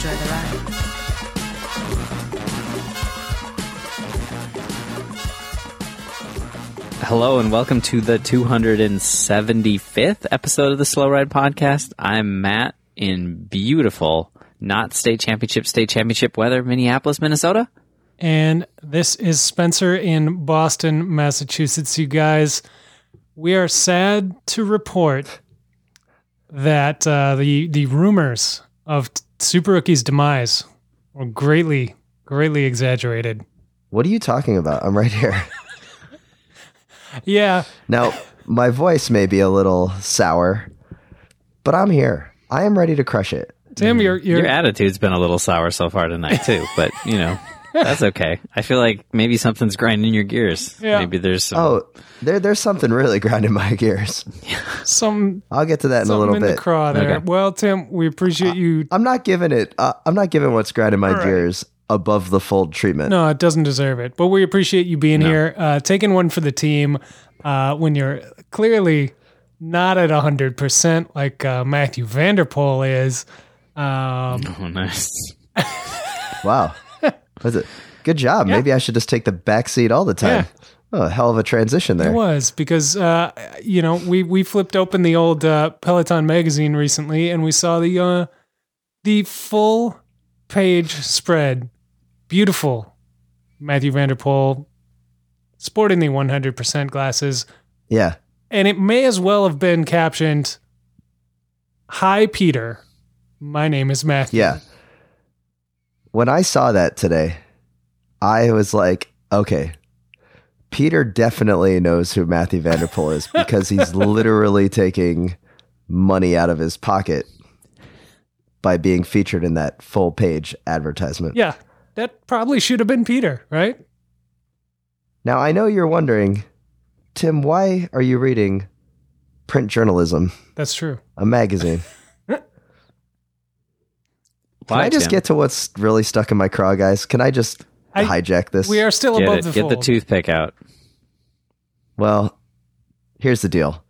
Enjoy the ride. Hello and welcome to the 275th episode of the Slow Ride Podcast. I'm Matt in beautiful, not state championship, state championship weather, Minneapolis, Minnesota. And this is Spencer in Boston, Massachusetts. You guys, we are sad to report that uh, the the rumors of Super Rookie's demise were greatly, greatly exaggerated. What are you talking about? I'm right here. Yeah, Now, my voice may be a little sour, but I'm here. I am ready to crush it. Tim, you're you're Your attitude's been a little sour so far tonight too, but you know, that's okay. I feel like maybe something's grinding your gears. Yeah. Maybe there's some Oh, there, there's something really grinding my gears. some I'll get to that in a something little in bit. the craw there. Okay. Well, Tim, we appreciate you. I'm not giving it. Uh, I'm not giving what's grinding my right. gears above the fold treatment. No, it doesn't deserve it. But we appreciate you being here, uh, taking one for the team uh, when you're clearly not at 100% like uh, Mathieu van der Poel is. Um, Oh, nice. Wow, was it? Good job. Maybe I should just take the back seat all the time. Oh, hell of a transition there. it was because, uh, you know, we, we flipped open the old uh, Peloton magazine recently and we saw the, uh, the full page spread. Beautiful. Mathieu van der Poel sporting the 100% glasses. Yeah. and it may as well have been captioned hi peter my name is matthew Yeah. When I saw that today, I was like, okay, Peter definitely knows who Mathieu van der Poel is because he's literally taking money out of his pocket by being featured in that full page advertisement. yeah that probably should have been peter right Now, I know you're wondering, Tim, why are you reading print journalism, that's true a magazine? Can I just Tim? get to what's really stuck in my craw, guys? Can I just I- hijack this? we are still get, above it, the get the toothpick out. Well, here's the deal.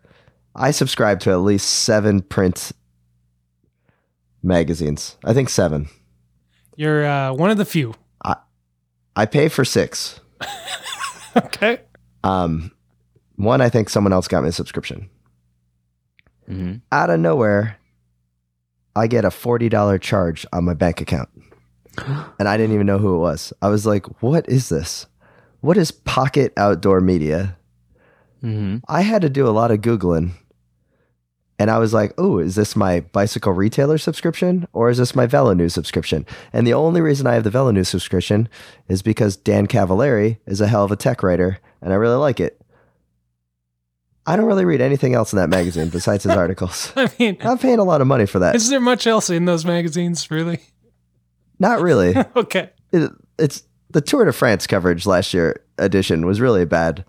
I subscribe to at least seven print magazines. I think seven. you're uh, one of the few I pay for six. okay Um, one, I think someone else got me a subscription. hmm Out of nowhere, I get a $40 charge on my bank account. And I didn't even know who it was. I was like, what is this? What is Pocket Outdoor Media? hmm I had to do a lot of Googling. And I was like, oh, is this my bicycle retailer subscription or is this my Velo News subscription? And the only reason I have the Velo News subscription is because Dan Cavallari is a hell of a tech writer and I really like it. I don't really read anything else in that magazine besides his articles. i mean I'm paying a lot of money for that. is there much else in those magazines really Not really. okay It, it's the Tour de France coverage last year edition was really bad.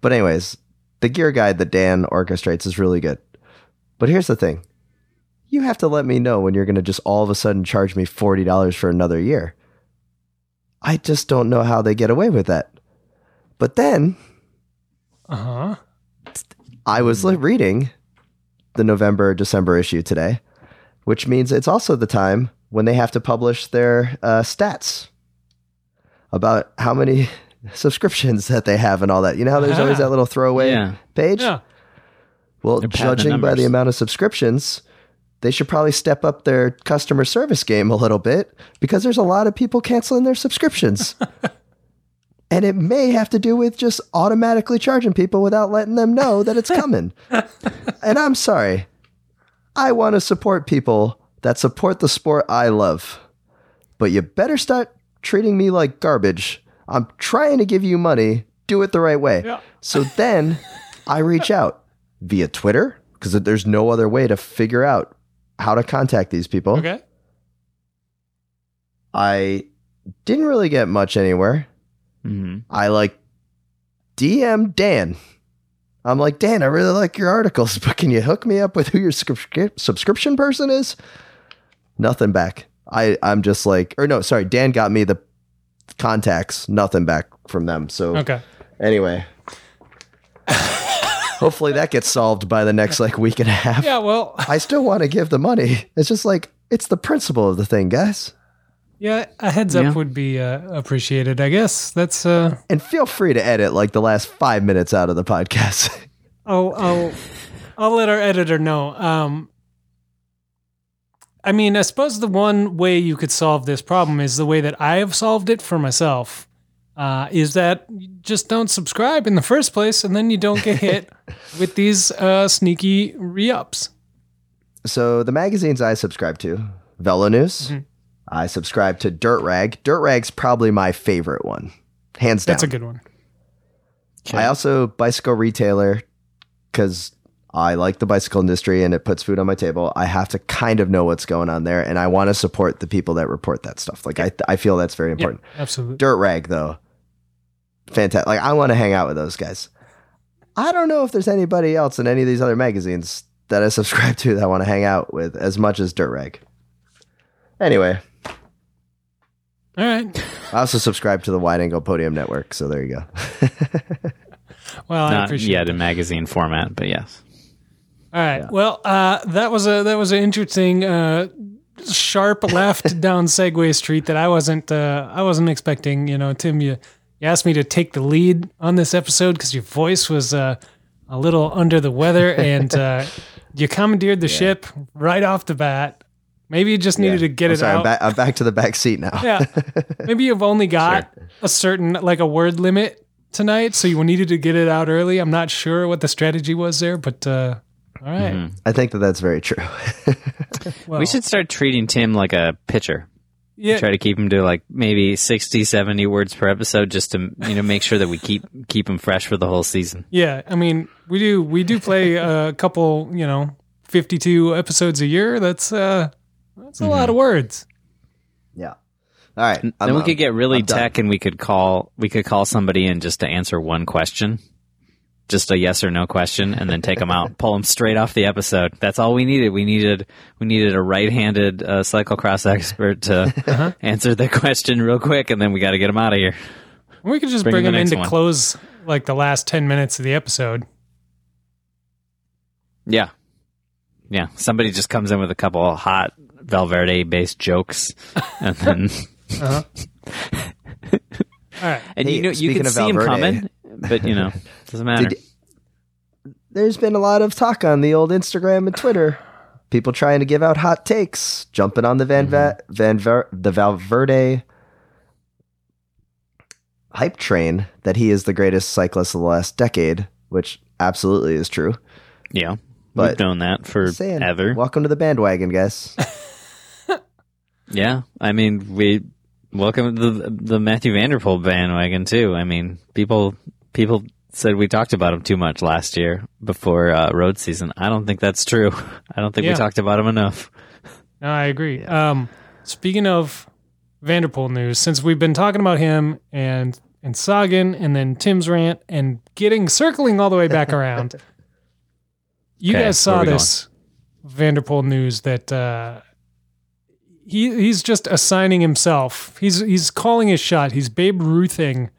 But anyways, the gear guide that Dan orchestrates is really good. But here's the thing. You have to let me know when you're going to just all of a sudden charge me $40 for another year. I just don't know how they get away with that. But then uh-huh I was li- reading the November December issue today, which means it's also the time when they have to publish their uh, stats about how many subscriptions that they have and all that. You know how there's always Ah. that little throwaway Yeah. page? yeah Well, They're padding the judging by the numbers. amount of subscriptions, they should probably step up their customer service game a little bit because there's a lot of people canceling their subscriptions. and it may have to do with just automatically charging people without letting them know that it's coming. and I'm sorry. I want to support people that support the sport I love. But you better start treating me like garbage. I'm trying to give you money. Do it the right way. Yeah. So then I reach out via Twitter because there's no other way to figure out how to contact these people. okay I didn't really get much anywhere. Hmm I like DM Dan. I'm like, Dan, I really like your articles, but can you hook me up with who your subscri- subscription person is? Nothing back. I, I'm just like, or no, sorry, Dan got me the contacts, nothing back from them. So Okay. anyway, hopefully that gets solved by the next like week and a half. Yeah, well, I still want to give the money. It's just like, it's the principle of the thing, guys. Yeah, a heads up Yeah. would be uh, appreciated. I guess that's uh And feel free to edit like the last five minutes out of the podcast. I'll I'll I'll let our editor know. Um I mean, I suppose the one way you could solve this problem is the way that I have solved it for myself. Uh, is that you just don't subscribe in the first place, and then you don't get hit with these uh, sneaky re-ups. So the magazines I subscribe to, Velo News. Mhm. I subscribe to Dirt Rag. Dirt Rag's probably my favorite one, hands down. That's a good one. I also bicycle retailer because I like the bicycle industry and it puts food on my table. I have to kind of know what's going on there, and I want to support the people that report that stuff. Like I, I feel that's very Yeah, important. absolutely. Dirt Rag though, fantastic. Like I want to hang out with those guys. I don't know if there's anybody else in any of these other magazines that I subscribe to that I want to hang out with as much as Dirt Rag. Anyway, All right. I also subscribe to the Wide Angle Podium Network, so there you go. Well, I Not appreciate yet that. in magazine format, but yes. All right. Well, uh, that was a that was an interesting, uh, sharp left down Segway Street that I wasn't uh, I wasn't expecting. You know, Tim, you, you asked me to take the lead on this episode because your voice was uh, a little under the weather, and uh, you commandeered the ship right off the bat. Maybe you just needed to get I'm it sorry, out. I'm, back, I'm back to the back seat now. Yeah. Maybe you've only got a certain like a word limit tonight, so you needed to get it out early. I'm not sure what the strategy was there, but uh, all right. I think that that's very true. Well, we should start treating Tim like a pitcher. yeah, Try to keep him to like maybe 60, 70 words per episode just to, you know, make sure that we keep keep him fresh for the whole season. Yeah, I mean, we do we do play a couple, you know, 52 episodes a year. That's uh that's a lot of words. yeah. All right. then I'm- we could get really I'm done. tech and we could call we could call somebody in just to answer one question. Just a yes or no question and then take them out, pull them straight off the episode. That's all we needed. We needed we needed a right-handed uh, cyclocross expert to Uh-huh. answer the question real quick and then we got to get them out of here. We could just Bring bring, in the them in to one. close like the last 10 minutes of the episode. Yeah. Yeah. Somebody just comes in with a couple of hot Valverde based jokes and then uh-huh. All right. and Hey, you know you can of see him coming, but you know, doesn't matter. Did- There's been a lot of talk on the old Instagram and Twitter. People trying to give out hot takes, jumping on the Van mm-hmm. Va- Van Ver- the Valverde hype train that he is the greatest cyclist of the last decade, which absolutely is true. yeah. But- We've known that for Saying, ever. welcome to the bandwagon, guys. Yeah, I mean, we welcome the the Mathieu van der Poel bandwagon too. I mean, people people said we talked about him too much last year before uh, road season. I don't think that's true. I don't think Yeah. we talked about him enough. No, I agree. Um, speaking of van der Poel news, since we've been talking about him and and Sagan and then Tim's rant and getting circling all the way back around, you Okay, guys saw we going? this van der Poel news that uh, he he's just assigning himself. He's he's calling his shot. He's Babe Ruthing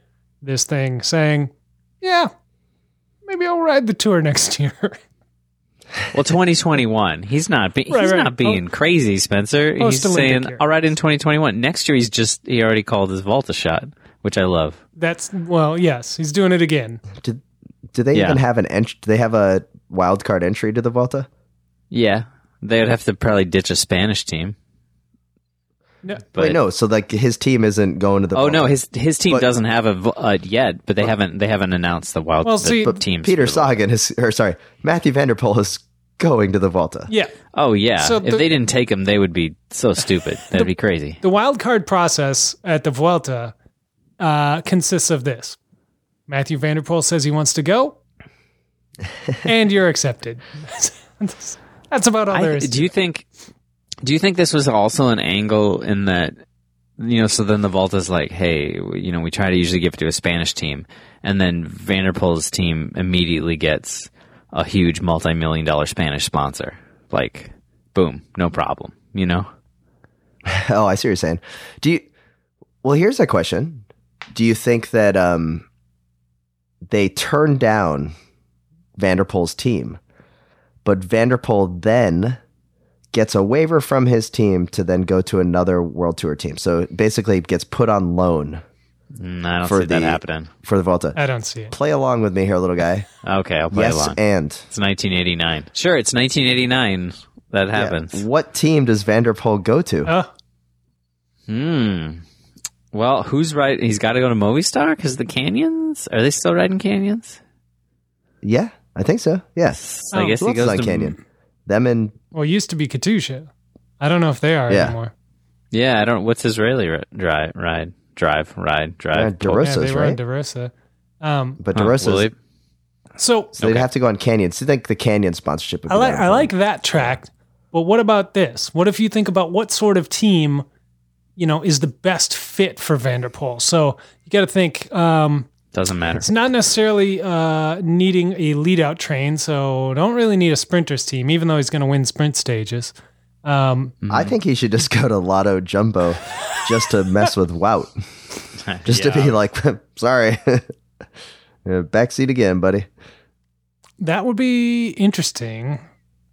this thing, saying, "Yeah, maybe I'll ride the tour next year." Well, 2021. He's not. Be- Right, he's right. not being oh. crazy, Spencer. Oh, he's Post-Olympic saying, year. "All right, in 2021. Next year, he's just he already called his Vuelta shot, which I love. That's well, yes, he's doing it again. Do, do they Yeah. even have an ent- Do they have a wild card entry to the Vuelta? Yeah, they'd have to probably ditch a Spanish team. No, But Wait, no. So like his team isn't going to the. oh Vuelta. no, his his team But- doesn't have a uh, yet, but they haven't they haven't announced the wild Well, the see- But teams. Peter for Sagan is, or sorry, Mathieu van der Poel is going to the Vuelta. yeah, Oh yeah, So if the- they didn't take him, they would be so stupid. That'd be crazy. the wild card process at the Vuelta uh, consists of this: Mathieu van der Poel says he wants to go, and you're accepted. That's about all there I, is. do you think? Do you think this was also an angle in that you know, so then the vault is like, hey, you know, we try to usually give it to a Spanish team, and then van der Poel's team immediately gets a huge multi-million dollar Spanish sponsor. Like, boom, no problem. You know? Oh, I see what you're saying. Do you? Well, here's a question. Do you think that um, they turned down van der Poel's team, but van der Poel then gets a waiver from his team to then go to another World Tour team? So basically, gets put on loan Mm, I don't For see that the- happening. for the Vuelta. I don't see it. Play along with me here, little guy. Okay, I'll play yes, along. and It's 1989. Sure, it's 1989. That Yeah. happens. What team does van der Poel go to? Oh, Hmm. Well, who's right? He's got to go to Movistar because the Canyons are they still riding Canyons? yeah, I think so. Yes. I Oh, guess Who he goes on to Canyon? Them and well, it used to be Katusha. I don't know if they are Yeah. anymore. Yeah, I don't. What's Israeli ri- drive? Ride, drive, ride, drive. Yeah, DeRosa's, they were on right? DeRosa. Um, but Huh, DeRosa's. will he- so so they'd have to go on Canyon. So think the Canyon sponsorship would be I like I like that track, but what about this? What if you think about what sort of team, you know, is the best fit for van der Poel? So you got to think. Um, Doesn't matter. it's not necessarily uh, needing a lead out train, so don't really need a sprinters team, even though he's going to win sprint stages. Um, I think he should just go to Lotto Jumbo just to mess with Wout. Just to be like, sorry. Backseat again, buddy. that would be interesting.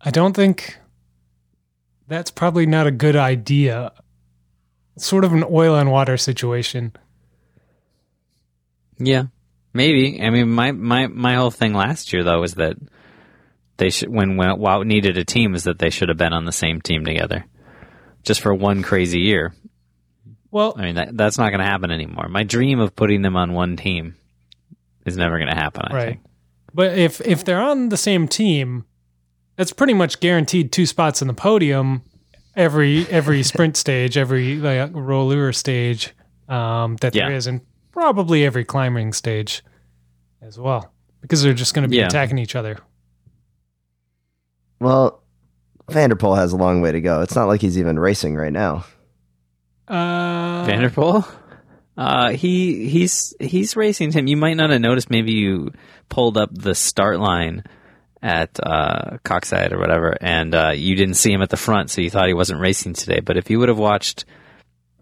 I don't think that's probably not a good idea. It's sort of an oil and water situation. Yeah, maybe. I mean, my my my whole thing last year though was that they should when when Wout needed a team is that they should have been on the same team together, just for one crazy year. Well, I mean, that, that's not going to happen anymore. My dream of putting them on one team is never going to happen. I Right. think. But if if they're on the same team, that's pretty much guaranteed two spots in the podium every every sprint stage, every like roller stage um, that there Yeah. is, and probably every climbing stage as well, because they're just going to be Yeah. attacking each other. Well, van der Poel has a long way to go. It's not like he's even racing right now. Uh, van der Poel. Uh, he he's he's racing Tim. You might not have noticed. Maybe you pulled up the start line at uh, Koksijde or whatever, and uh, you didn't see him at the front, so you thought he wasn't racing today. But if you would have watched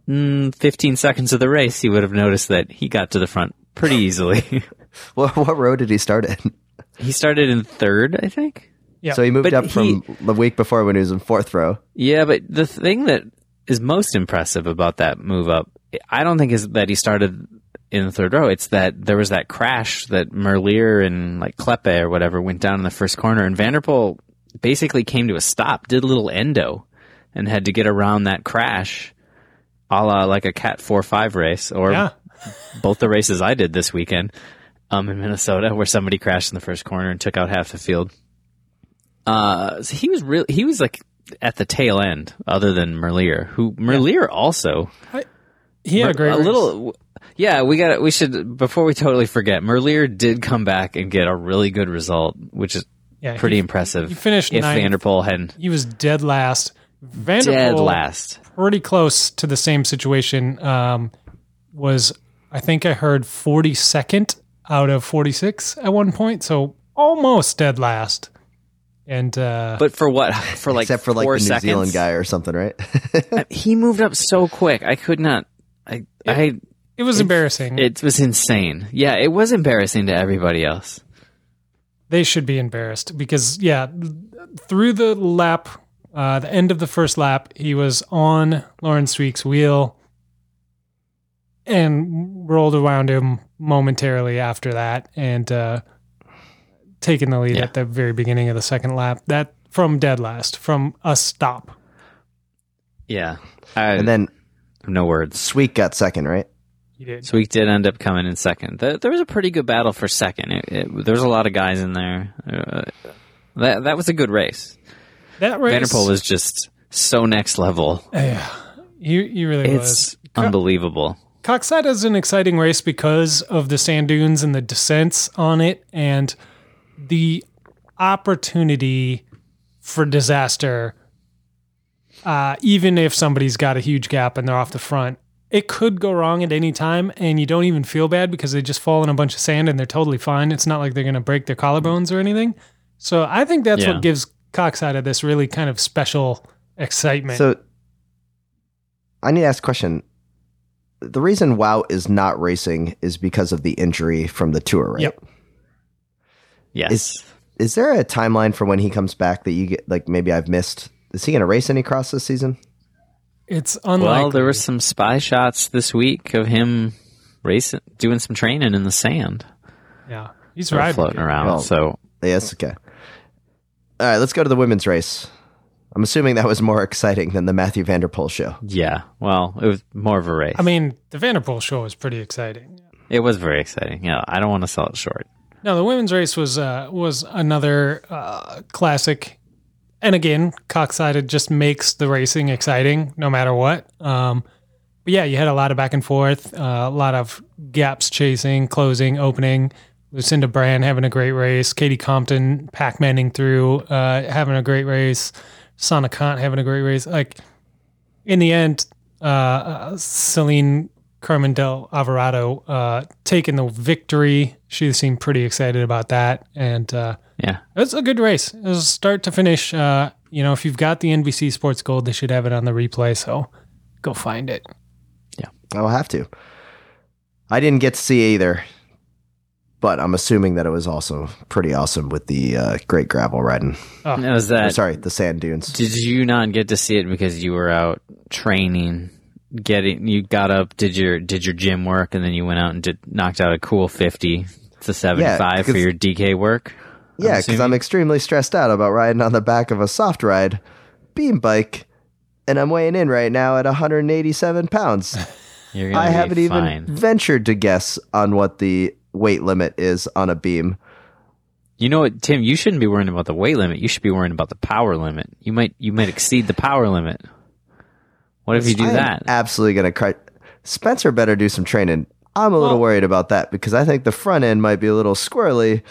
mm, 15 seconds of the race, you would have noticed that he got to the front pretty easily. What, what row did he start in? he started in third, I think. Yeah. So he moved But up from the week before when he was in fourth row. Yeah, but the thing that is most impressive about that move up, I don't think is that he started in the third row. It's that there was that crash that Merlier and like Kleppe or whatever went down in the first corner, and van der Poel basically came to a stop, did a little endo, and had to get around that crash, a la like a Cat Four Five race, or yeah, both the races I did this weekend um, in Minnesota, where somebody crashed in the first corner and took out half the field. Uh, so he was really he was like at the tail end, other than Merlier, who Merlier also he had a great a race. little. Yeah, we got. It. We should before we totally forget. Merlier did come back and get a really good result, which is Yeah, pretty he- impressive. he finished if ninth. van der Poel had He was dead last. Vanderpool, dead last. pretty close to the same situation. Um, was I think I heard forty second out of forty six at one point, so almost dead last. And uh, But for what? For like Except for like four the New seconds? Zealand guy or something, right? He moved up so quick. I could not. I. I it was embarrassing. It was insane. Yeah, it was embarrassing to everybody else. they should be embarrassed because yeah, through the lap, uh, the end of the first lap, he was on Laurens Sweeck's wheel and rolled around him momentarily after that, and uh, taking the lead Yeah. at the very beginning of the second lap. That from dead last, from a stop. Yeah. I, and then no words. Sweeck got second, right? He did. Sweeck did end up coming in second. There, there was a pretty good battle for second. It, it, there was a lot of guys in there. Uh, that that was a good race. That race, van der Poel was just so next level. yeah, he, he really was. It's unbelievable. Koksijde is an exciting race because of the sand dunes and the descents on it and the opportunity for disaster. Uh, even if somebody's got a huge gap and they're off the front, it could go wrong at any time, and you don't even feel bad because they just fall in a bunch of sand and they're totally fine. It's not like they're going to break their collarbones or anything. So I think that's Yeah. what gives Koksijde of this really kind of special excitement. So I need to ask a question. The reason Wout is not racing is because of the injury from the tour, right? Yep. Yes. Is is there a timeline for when he comes back that you get like maybe I've missed? Is he going to race any cross this season? it's unlikely. well, there were some spy shots this week of him racing, doing some training in the sand, yeah, he's riding. floating around. Well, so Yes. Okay. All right, let's go to the women's race. I'm assuming that was more exciting than the Mathieu van der Poel show. yeah, well, it was more of a race. I mean, the van der Poel show was pretty exciting. it was very exciting. Yeah, I don't want to sell it short. No, the women's race was uh, was another uh, classic, and again, Koksijde just makes the racing exciting no matter what. Um, but yeah, you had a lot of back and forth, uh, a lot of gaps chasing, closing, opening. Lucinda Brand having a great race, Katie Compton Pac-Manning through, uh, having a great race, Sanne Cant having a great race. Like in the end, uh, uh, Ceylin Carmen del Alvarado uh, taking the victory. She seemed pretty excited about that, and uh, Yeah, it was a good race. It was start to finish. Uh, you know, if you've got the NBC Sports Gold, they should have it on the replay. So go find it. Yeah, I'll have to. I didn't get to see either, but I'm assuming that it was also pretty awesome with the uh, great gravel riding. Now, was Or, that? sorry, the sand dunes. Did you not get to see it because you were out training? Getting you got up, did your did your gym work, and then you went out and did knocked out a cool fifty to seventy five for your DK work. Yeah, because assuming? I'm extremely stressed out about riding on the back of a Softride beam bike, and I'm weighing in right now at 187 pounds. You're gonna I be haven't even ventured to guess on what the weight limit is on a beam. You know what, Tim? You shouldn't be worrying about the weight limit. You should be worrying about the power limit. You might you might exceed the power limit. What if you do I that? absolutely going to cry. Spencer better do some training. I'm a little Well- worried about that because I think the front end might be a little squirrely.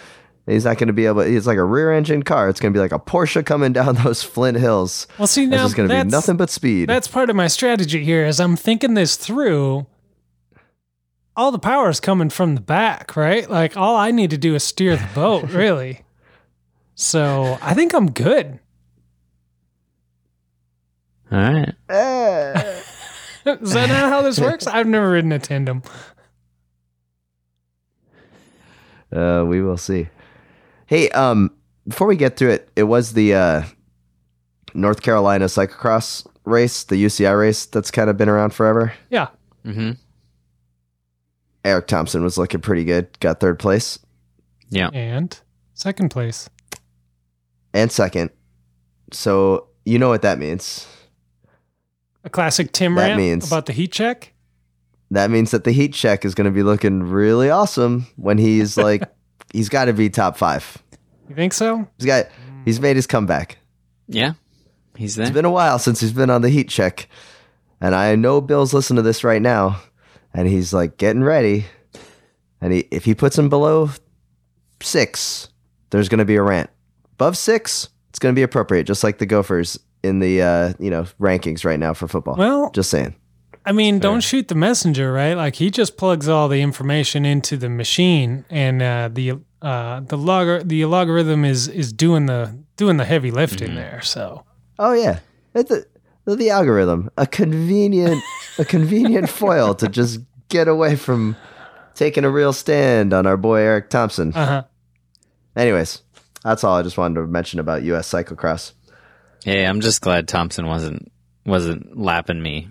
He's not going to be able. It's like a rear engine car. It's going to be like a Porsche coming down those Flint hills. Well, see It's now just going to be that's- nothing but speed. That's part of my strategy here. As I'm thinking this through, all the power is coming from the back, right? Like all I need to do is steer the boat, really. So I think I'm good. All right. Eh. Is that not how this works? I've never ridden a tandem. Uh, we will see. Hey, um, before we get to it, it was the uh, North Carolina cyclocross race, the UCI race that's kind of been around forever. Yeah. Mm-hmm. Eric Thompson was looking pretty good, got third place Yeah. And second place. and second. So you know what that means. A classic Tim That rant means- about the heat check. That means that the heat check is going to be looking really awesome when he's like, he's got to be top five. You think so? He's got, he's made his comeback. Yeah. He's there. It's been a while since he's been on the heat check. And I know Bill's listening to this right now. And he's like getting ready. And he, if he puts him below six, there's going to be a rant. Above six, it's going to be appropriate, just like the Gophers in the uh, you know rankings right now for football. Well, just saying. I mean, don't shoot the messenger, right? Like he just plugs all the information into the machine, and uh, the uh, the log the logarithm is is doing the doing the heavy lifting there. So Oh yeah, it's the, the the algorithm, a convenient a convenient foil to just get away from taking a real stand on our boy Eric Thompson. uh huh. Anyways, that's all I just wanted to mention about U.S. cyclocross. Hey, I'm just glad Thompson wasn't wasn't lapping me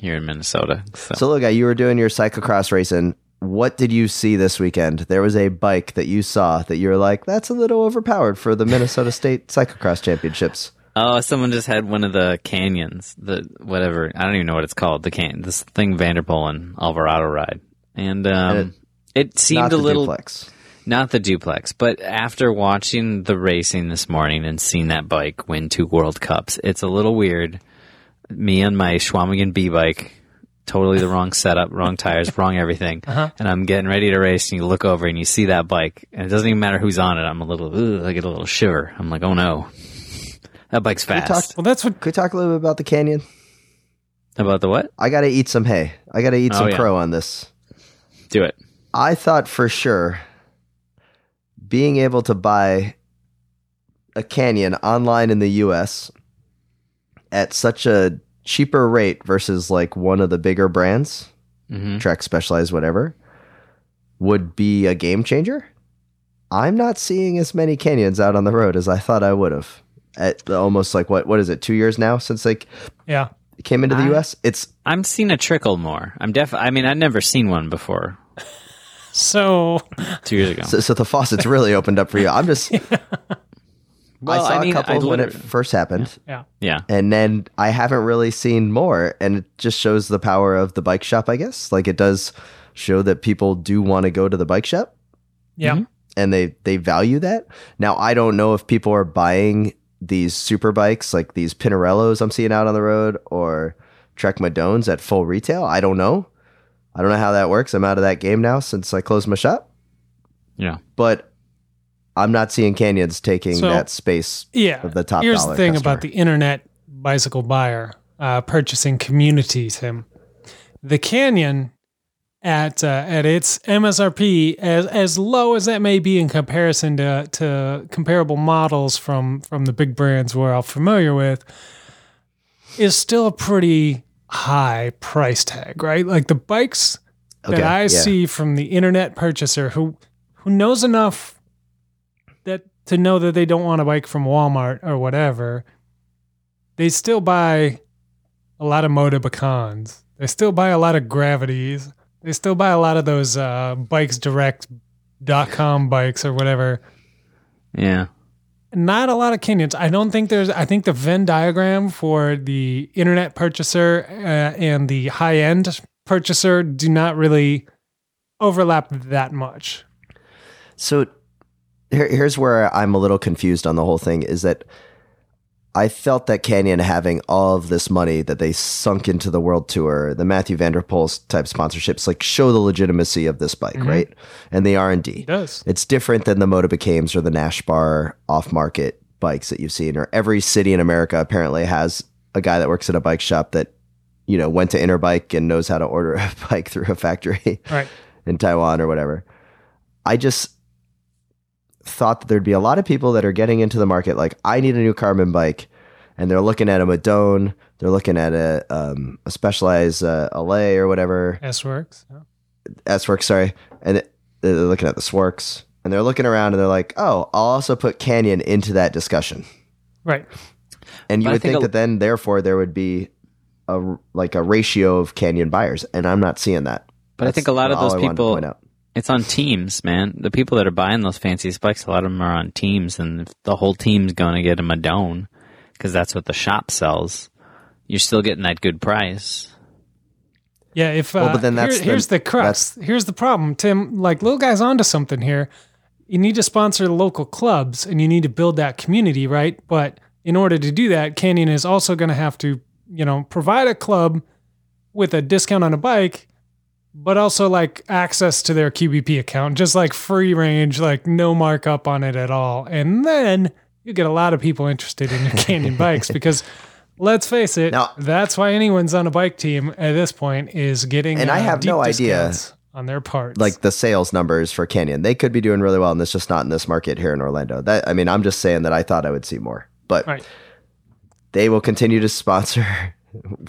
here in Minnesota. So, So look, you were doing your cyclocross racing. What did you see this weekend? There was a bike that you saw that you were like, "That's a little overpowered for the Minnesota State Cyclocross Championships." Oh, someone just had one of the canyons, the whatever I don't even know what it's called. The can this thing van der Poel and Alvarado ride, and um, And it, seemed Not a the little duplex. not the duplex, but after watching the racing this morning and seeing that bike win two World Cups, it's a little weird. Me and my Schwamigan B bike, totally the wrong setup, wrong tires, wrong everything, Uh-huh. and I'm getting ready to race, and you look over and you see that bike, and it doesn't even matter who's on it. I'm a little, ugh, I get a little shiver. I'm like, oh no, that bike's we fast. talk- Well, that's what Could we talk a little bit about the canyon? About the what? I got to eat some hay. I got to eat Oh, some yeah. crow on this. Do it. I thought for sure being able to buy a canyon online in the US at such a cheaper rate versus like one of the bigger brands, hmm Trek Specialized, whatever, would be a game changer. I'm not seeing as many canyons out on the road as I thought I would have. At almost like what what is it? Two years now since like Yeah. came into the I- US. It's I'm seeing a trickle more. I'm def. I mean, I've never seen one before. So Two years ago. so, so the faucet's really opened up for you. I'm just Well, I saw I mean, a couple when it first happened. yeah. yeah. and then I haven't really seen more, and it just shows the power of the bike shop, I guess. Like it does show that people do want to go to the bike shop, Yeah. Mhm. and they they value that. Now I don't know if people are buying these super bikes, like these Pinarellos I'm seeing out on the road, or Trek Madones at full retail. I don't know. I don't know how that works. I'm out of that game now since I closed my shop, Yeah. but I'm not seeing Canyons taking So- that space. Yeah. Of the top Here's dollar the thing customer. about the internet bicycle buyer uh, purchasing community, Tim. The Canyon at uh, at its MSRP, as as low as that may be in comparison to to comparable models from from the big brands we're all familiar with, is still a pretty high price tag, right? Like the bikes that I yeah. see from the internet purchaser who who knows enough that to know that they don't want a bike from Walmart or whatever, they still buy a lot of Motobecanes. They still buy a lot of Gravities. They still buy a lot of those uh, bikesdirect.com bikes or whatever. Yeah. Not a lot of Canyons. I don't think there's. I think the Venn diagram for the internet purchaser uh, and the high end purchaser do not really overlap that much. So here, here's where I'm a little confused on the whole thing is that I felt that Canyon having all of this money that they sunk into the world tour, the Mathieu van der Poel's type sponsorships, like show the legitimacy of this bike, mm-hmm. right? And the R and D. It does. It's different than the Motobecanes or the Nash Bar off market bikes that you've seen, or every city in America apparently has a guy that works at a bike shop that, you know, went to Interbike and knows how to order a bike through a factory Right. in Taiwan or whatever. I just thought that there'd be a lot of people that are getting into the market like I need a new carbon bike and they're looking at a Madone, they're looking at a um, a specialized uh, LA or whatever, S works. S-Works, sorry, and they're looking at the Sworks and they're looking around and they're like, "Oh, I'll also put Canyon into that discussion." Right. And you But I would think think a- that then therefore there would be a like a ratio of Canyon buyers and I'm not seeing that. But I think a lot of those I wanted to people, point out. It's on teams, man. The people that are buying those fancy spikes, a lot of them are on teams, and if the whole team's going to get a Madone because that's what the shop sells. You're still getting that good price. Yeah, if uh, Well, but then here- that's the- here's the crux. Here's the problem, Tim. Like little guy's onto something here. You need to sponsor the local clubs, and you need to build that community, right? But in order to do that, Canyon is also going to have to, you know, provide a club with a discount on a bike, but also like access to their QBP account, just like free range, like no markup on it at all. And then you get a lot of people interested in your Canyon bikes because let's face it, Now- that's why anyone's on a bike team at this point is getting And I uh, have deep no idea, on their part like the sales numbers for Canyon. They could be doing really well, and it's just not in this market here in Orlando. That I mean, I'm just saying that I thought I would see more, but right. they will continue to sponsor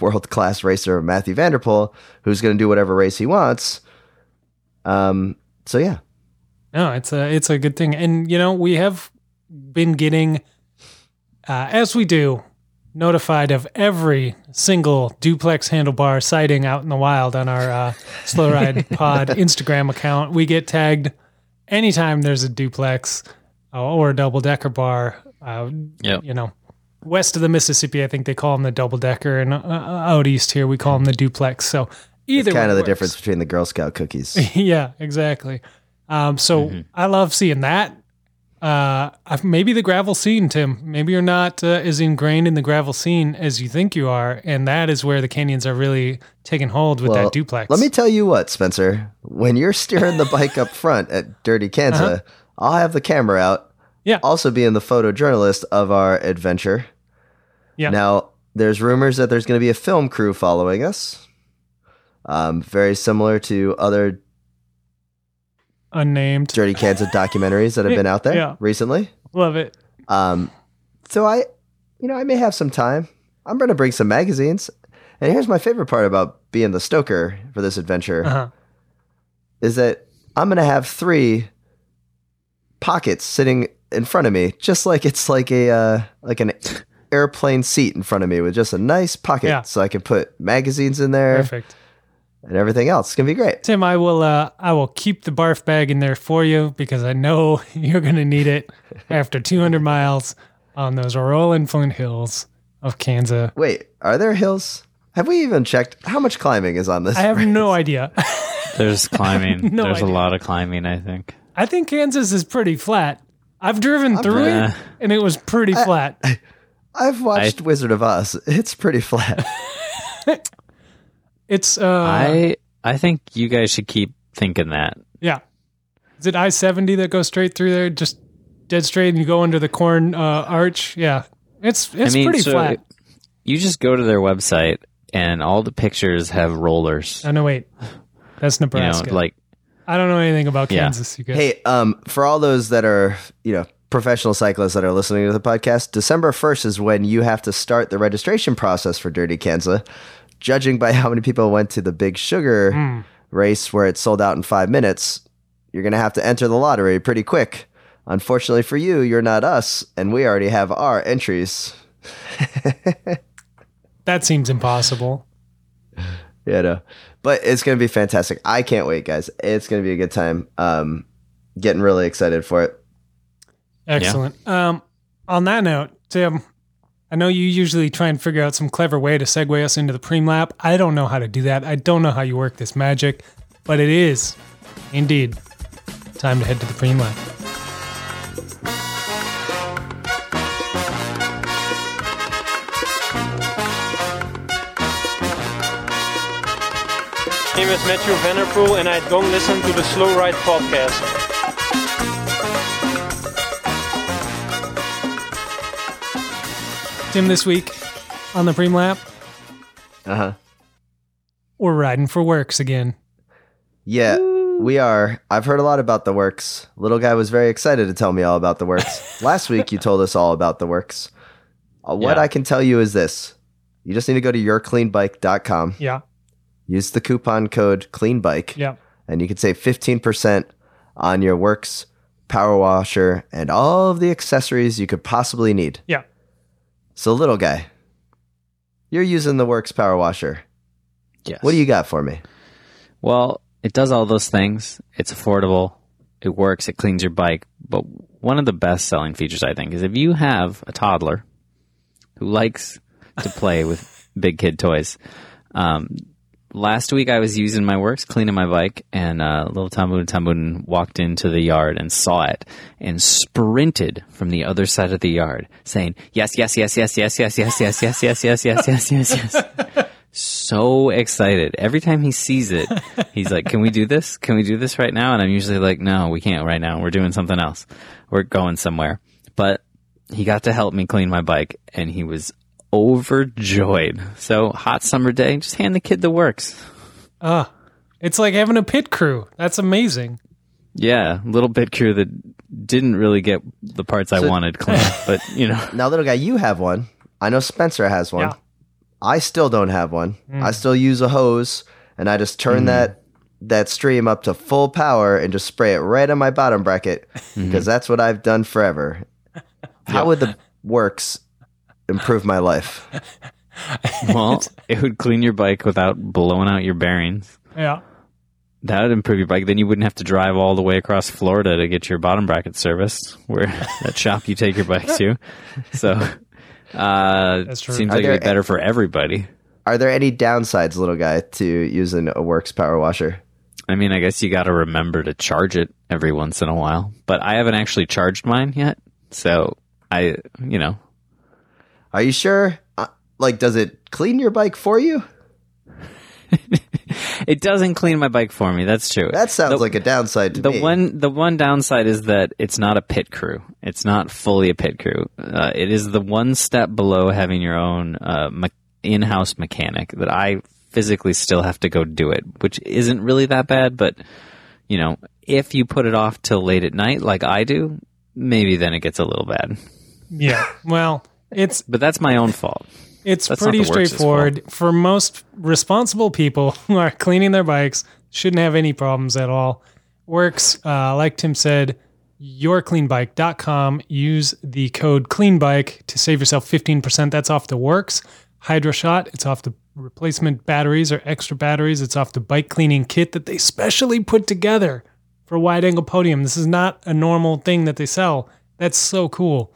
world class racer Mathieu van der Poel, who's going to do whatever race he wants. Um. So yeah, No, it's a it's a good thing, and you know we have been getting, uh, as we do, notified of every single duplex handlebar sighting out in the wild on our uh, Slow Ride Pod Instagram account. We get tagged anytime there's a duplex uh, or a double decker bar. Uh, Yep. You know, west of the Mississippi, I think they call them the double decker, and uh, out east here we call them the duplex. So either it's kind of the works. difference between the Girl Scout cookies. yeah, exactly. Um, so Mm-hmm. I love seeing that. Uh, maybe the gravel scene, Tim. Maybe you're not uh, as ingrained in the gravel scene as you think you are, and that is where the canyons are really taking hold with Well, that duplex. Let me tell you what, Spencer. When you're steering the bike up front at Dirty Kanza, Uh-huh. I'll have the camera out. Yeah. Also, being the photojournalist of our adventure. Yeah. Now, there's rumors that there's going to be a film crew following us. Um, very similar to other Unnamed. Dirty Kanza documentaries that have been out there Yeah. recently. Love it. Um, so I, you know, I may have some time. I'm going to bring some magazines. And here's my favorite part about being the stoker for this adventure Uh-huh. is that I'm going to have three pockets sitting in front of me, just like it's like a uh, like an airplane seat in front of me with just a nice pocket, Yeah. so I can put magazines in there Perfect. and everything else. It's gonna be great. Tim, I will uh I will keep the barf bag in there for you because I know you're gonna need it after 200 miles on those rolling Flint hills of Kansas. Wait, are there hills? Have we even checked how much climbing is on this? I have no idea. There's climbing. No There's idea. a lot of climbing, I think. I think Kansas is pretty flat. I've driven through pretty- it and it was pretty flat. I've watched Wizard of Oz. It's pretty flat. It's uh I I think you guys should keep thinking that. yeah. Is it I seventy that goes straight through there, just dead straight, and you go under the corn uh, arch? Yeah, it's it's I mean, pretty so flat. you just go to their website and all the pictures have rollers. Oh no, wait, that's You know, Nebraska. like I don't know anything about Yeah. Kansas. You guys. hey, um, for all those that are you know professional cyclists that are listening to the podcast, December first is when you have to start the registration process for Dirty Kanza. Judging by how many people went to the Big Sugar Hmm. race where it sold out in five minutes, you're gonna have to enter the lottery pretty quick. Unfortunately for you, you're not us, and we already have our entries. that seems impossible. Yeah, no. But it's gonna be fantastic. I can't wait, guys. It's gonna be a good time. Um, getting really excited for it. Excellent. Um, on that note, Tim, I know you usually try and figure out some clever way to segue us into the preem lap. I don't know how to do that. I don't know how you work this magic, but it is indeed time to head to the preem lap. Name is Mathieu van der Poel and I don't listen to the Slow Ride podcast. Tim, this week on the preem lap, Uh huh. we're riding for WORX again. Yeah, we are. I've heard a lot about the WORX. Little guy was very excited to tell me all about the WORX. Last week, you told us all about the WORX. Uh, what Yeah. I can tell you is this you just need to go to yourcleanbike.com, Yeah. Use the coupon code CLEANBIKE, Yeah. and you can save 15% on your WORX power washer and all of the accessories you could possibly need. Yeah. So, little guy, you're using the WORX power washer. yes. What do you got for me? Well, it does all those things. It's affordable. It works. It cleans your bike. But one of the best selling features, I think, is if you have a toddler who likes to play with big kid toys. Um, last week I was using my WORX, cleaning my bike, and uh, little Tambun Tambun walked into the yard and saw it and sprinted from the other side of the yard, saying, "Yes, yes, yes, yes, yes, yes, yes, yes, yes, yes, yes, yes, yes, yes, yes." so excited. Every time he sees it, he's like, Can we do this? Can we do this right now? And I'm usually like, No, we can't right now. We're doing something else. We're going somewhere. But he got to help me clean my bike and he was overjoyed. So, hot summer day, just hand the kid the WORX. Ah, it's like having a pit crew. That's amazing. Yeah, little bit crew that didn't really get the parts I wanted clean, but you know, Now, little guy, you have one. I know Spencer has one. Yeah. I still don't have one. Mm. I still use a hose, and I just turn mm. that that stream up to full power and just spray it right on my bottom bracket mm-hmm. because that's what I've done forever. How would the WORX improve my life? well, it would clean your bike without blowing out your bearings. Yeah. That would improve your bike. Then you wouldn't have to drive all the way across Florida to get your bottom bracket serviced, where that shop you take your bike to. So, uh, That's true. seems Are like it'd be better for everybody. Are there any downsides, little guy, to using a WORX power washer? I mean, I guess you got to remember to charge it every once in a while. But I haven't actually charged mine yet, so I, you know, Are you sure? Uh, like, does it clean your bike for you? it doesn't clean my bike for me. That's true. That sounds The- like a downside to the me. one the one downside is that it's not a pit crew. It's not fully a pit crew. Uh, it is the one step below having your own uh, me- in-house mechanic that I physically still have to go do it, which isn't really that bad. But you know, if you put it off till late at night, like I do, maybe then it gets a little bad. Yeah. Well, it's But that's my own fault. It's That's pretty straightforward. For most responsible people who are cleaning their bikes, shouldn't have any problems at all. WORX, uh, like Tim said, yourcleanbike.com. Use the code CLEANBIKE to save yourself 15%. That's off the WORX. Hydro Shot, it's off the replacement batteries or extra batteries. It's off the bike cleaning kit that they specially put together for Wide Angle Podium. This is not a normal thing that they sell. That's so cool.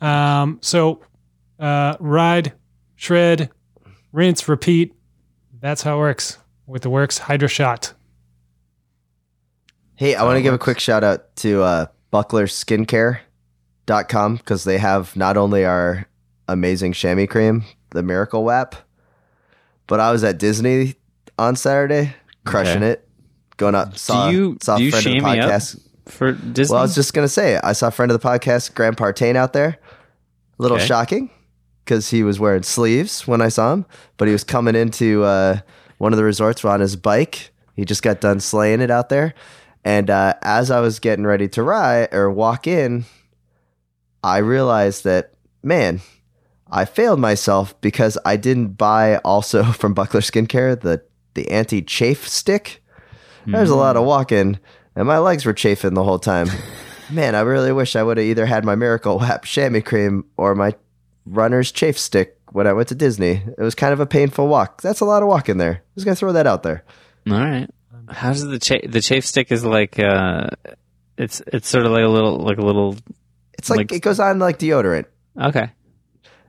Um, so uh, ride, shred, rinse, repeat. That's how it works with the WORX Hydroshot. Hey, I want to give a quick shout out to uh, bucklerskincare.com because they have not only our amazing chamois cream, the Miracle Wap, but I was at Disney on Saturday, crushing Okay. it. Going up, saw, do you saw do a you friend of the shame me up podcast. for Disney? Well, I was just gonna say, I saw a friend of the podcast, Graham Partain, out there. A little Okay. shocking because he was wearing sleeves when I saw him, but he was coming into uh, one of the resorts on his bike. He just got done slaying it out there, and uh, as I was getting ready to ride or walk in, I realized that man, I failed myself because I didn't buy also from Buckler Skincare the the anti chafe stick. There's a lot of walking, and my legs were chafing the whole time. Man, I really wish I would have either had my Miracle Wap chamois cream or my runner's chafe stick when I went to Disney. It was kind of a painful walk. That's a lot of walking there. Just gonna throw that out there. All right. How does the cha- the chafe stick is like? Uh, it's it's sort of like a little like a little. It's like, Like- it goes on like deodorant, Okay,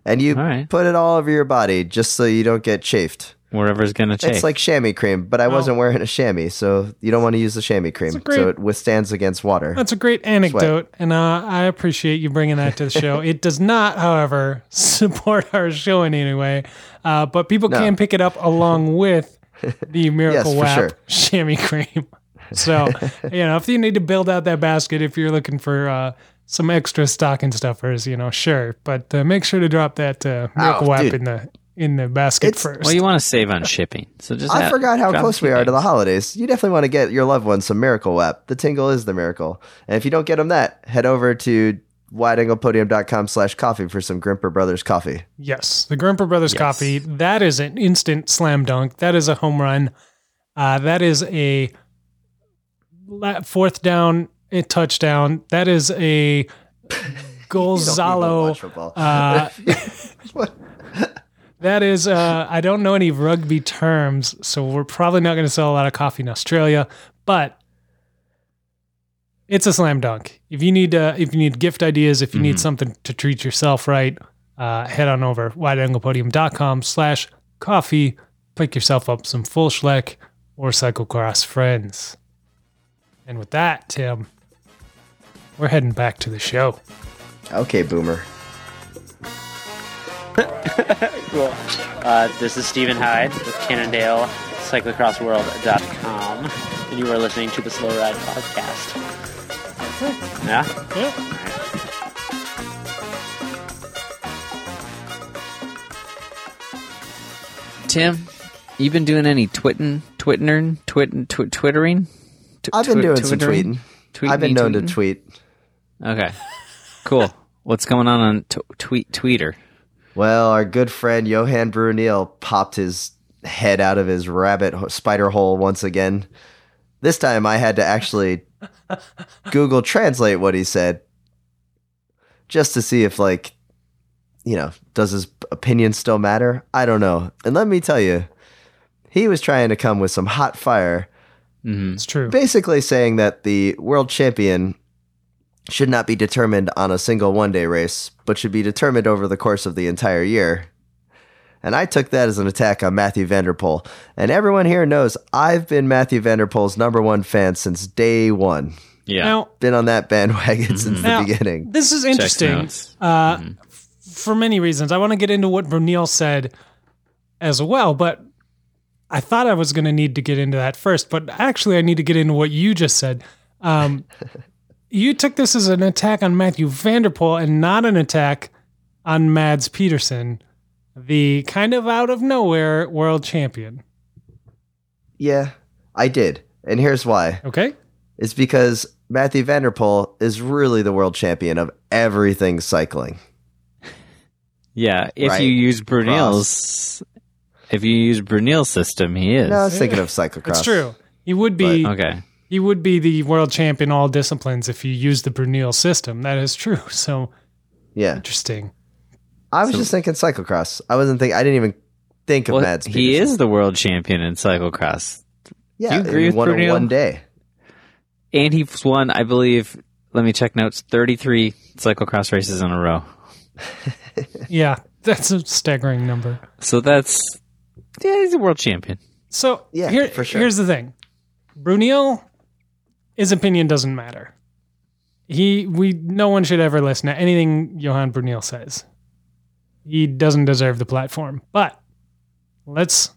and you All right. put it all over your body just so you don't get chafed. Wherever's gonna chafe. It's like chamois cream, but I wasn't wearing a chamois, so you don't want to use the chamois cream, great- so it withstands against water. That's a great anecdote, and uh, I appreciate you bringing that to the show. it does not, however, support our show in any way, uh, but people No. can pick it up along with the Miracle for Wap sure. chamois cream. So, you know, if you need to build out that basket, if you're looking for uh, some extra stocking stuffers, you know, sure, but uh, make sure to drop that uh, Miracle Oh, Wap dude. in the in the basket It's- first. well, you want to save on shipping, so just. I add- forgot how drop close we are to the holidays. You definitely want to get your loved ones some Miracle Wap. The tingle is the miracle. And if you don't get them that, head over to wideanglepodium.com slash coffee for some Grimpeur Brothers coffee. Yes, the Grimpeur Brothers coffee. That is an instant slam dunk. That is a home run. Uh, that is a la- fourth down, a touchdown. That is a golazo. watch football. Uh, What? That is, uh, I don't know any rugby terms, so we're probably not going to sell a lot of coffee in Australia, but it's a slam dunk. If you need, uh, if you need gift ideas, if you need something to treat yourself right, uh, head on over wideanglepodium.com slash coffee. Pick yourself up some full schleck or cyclocross friends. And with that, Tim, we're heading back to the show. Okay, Boomer. Cool. Uh, this is Stephen Hyde with Cannondale, cyclocrossworld.com, and you are listening to the Slow Ride Podcast. Yeah? Yeah. Tim, you been doing any twitting, twittering, twit, tw- twittering? Tw- I've been twi- doing some twittering? tweeting. I've been Tweeting, known to tweet. Okay, cool. What's going on on t- tweet Tweeter? Well, our good friend Johan Bruyneel popped his head out of his rabbit spider hole once again. This time I had to actually Google translate what he said just to see if, like, you know, does his opinion still matter? I don't know. And let me tell you, he was trying to come with some hot fire, mm-hmm. It's true. basically saying that the world champion should not be determined on a single one day race, but should be determined over the course of the entire year. And I took that as an attack on Mathieu van der Poel. And everyone here knows I've been Mathieu van der Poel's number one fan since day one. Yeah, Now, Been on that bandwagon since Now, the beginning. This is Checks interesting notes. uh, f- for many reasons. I want to get into what Bruyneel said as well, but I thought I was going to need to get into that first, but actually, I need to get into what you just said. Um, you took this as an attack on Mathieu van der Poel and not an attack on Mads Pedersen, the kind of out of nowhere world champion. Yeah, I did. And here's why. Okay. It's because Mathieu van der Poel is really the world champion of everything cycling. Yeah, if Right. you use Bruyneel's, if you use Bruyneel's system, he is. No, I was thinking of cyclocross. That's true. He would be okay. He would be the world champion all disciplines if you use the Bruyneel system. That is true. So Yeah. interesting. I was just thinking cyclocross. I wasn't think I didn't even think of Well, Mads he is the world champion in cyclocross, Yeah, you agree he with won Bruyneel? one day. and he's won, I believe. Let me check notes. Thirty-three cyclocross races in a row. Yeah, that's a staggering number. So that's yeah, he's a world champion. So Yeah, here, for sure. here's the thing. Bruyneel, his opinion doesn't matter. He we no one should ever listen to anything Johan Bruyneel says. He doesn't deserve the platform. But let's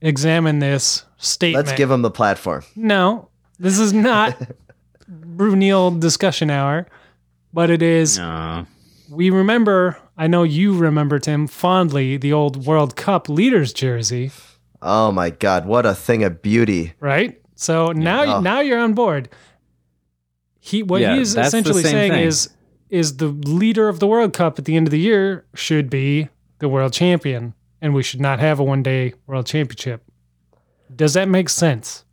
examine this statement. Let's give him the platform. No, this is not Bruyneel discussion hour, but it is No, we remember, I know you remember, Tim, fondly the old World Cup leaders jersey, Oh my god, what a thing of beauty. right? So now, Oh. now you're on board. He, what Yeah, he is that's the essentially saying thing. is, is the leader of the World Cup at the end of the year should be the world champion, and we should not have a one-day world championship. Does that make sense?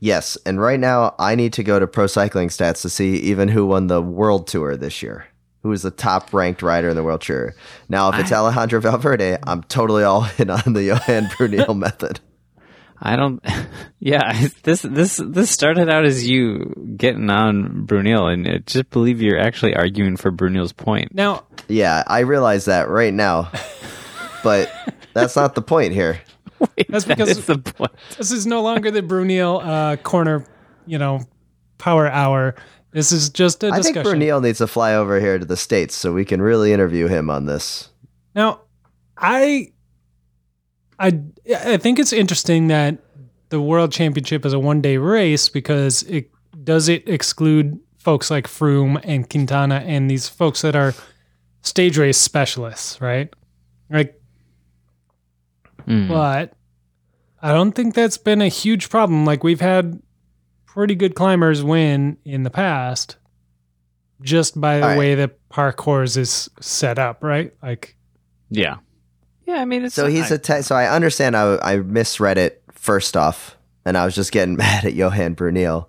Yes, and right now I need to go to Pro Cycling Stats to see even who won the World Tour this year. Who is the top ranked rider in the World Tour? Now, if it's Alejandro Valverde, I'm totally all in on the Johan Bruyneel method. I don't. Yeah, this this this started out as you getting on Bruyneel, and I just believe you're actually arguing for Bruyneel's point. Now, Yeah, I realize that right now, but that's not the point here. That's That because- is the point. this is no longer the Bruyneel uh, corner, you know, power hour. This is just a I think discussion. Bruyneel needs to fly over here to the States so we can really interview him on this. Now, I, I, I think it's interesting that the World Championship is a one-day race because it does it exclude folks like Froome and Quintana and these folks that are stage race specialists, right? Like, Mm. but I don't think that's been a huge problem. Like we've had pretty good climbers win in the past just by the right. way that parcours is set up, right? Like Yeah, yeah. I mean, it's So he's I- a te- so I understand I, I misread it first off, and I was just getting mad at Johan Bruyneel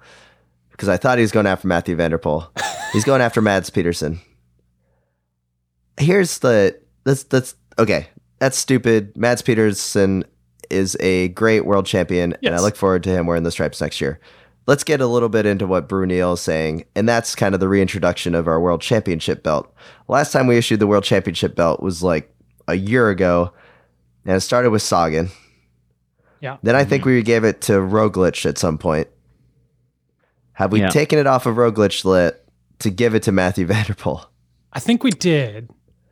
because I thought he was going after Mathieu van der Poel. He's going after Mads Pedersen. Here's the that's that's okay. That's stupid. Mads Pedersen is a great world champion, and I look forward to him wearing the stripes next year. Let's get a little bit into what Bruyneel is saying, and that's kind of the reintroduction of our world championship belt. Last time we issued the world championship belt was like a year ago, and it started with Sagan. Yeah. Then I think we gave it to Roglic at some point. Have we Yeah. taken it off of Roglic lit to give it to Mathieu van der Poel? I think we did.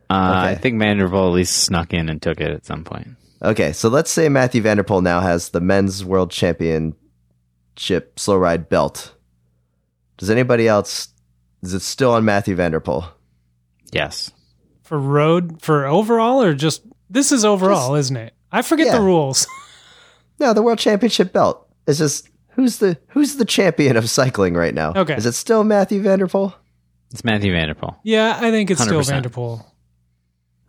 Uh, I Okay. think van der Poel at least snuck in and took it at some point. Okay, so let's say Mathieu van der Poel now has the men's world championship slow ride belt. Does anybody else? Is it still on Mathieu van der Poel? Yes. For road for overall or just this is overall, isn't it? I forget Yeah. the rules. No, the world championship belt. is just who's the who's the champion of cycling right now? Okay. is it still Mathieu van der Poel? It's Mathieu van der Poel. yeah, I think it's still 100%. van der Poel.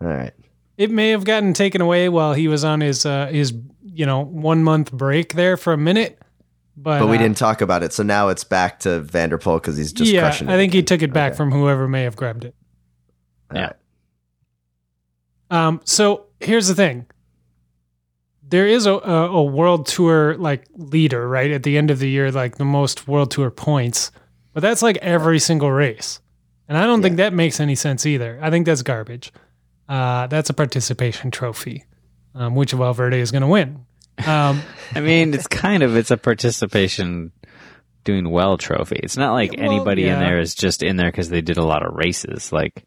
All right. It may have gotten taken away while he was on his uh, his you know one month break there for a minute, but But we uh, didn't talk about it, so now it's back to van der Poel because he's just yeah, crushing it. I think he took it back Okay. from whoever may have grabbed it. Yeah. Alright. Um, so here's the thing. There is a, a, a world tour like leader, right? At the end of the year, like the most world tour points. But that's like every single race. And I don't think that makes any sense either. I think that's garbage. Uh, that's a participation trophy, um, which Valverde is going to win. Um, I mean, it's kind of it's a participation doing well trophy. It's not like well, anybody in there is just in there because they did a lot of races. Like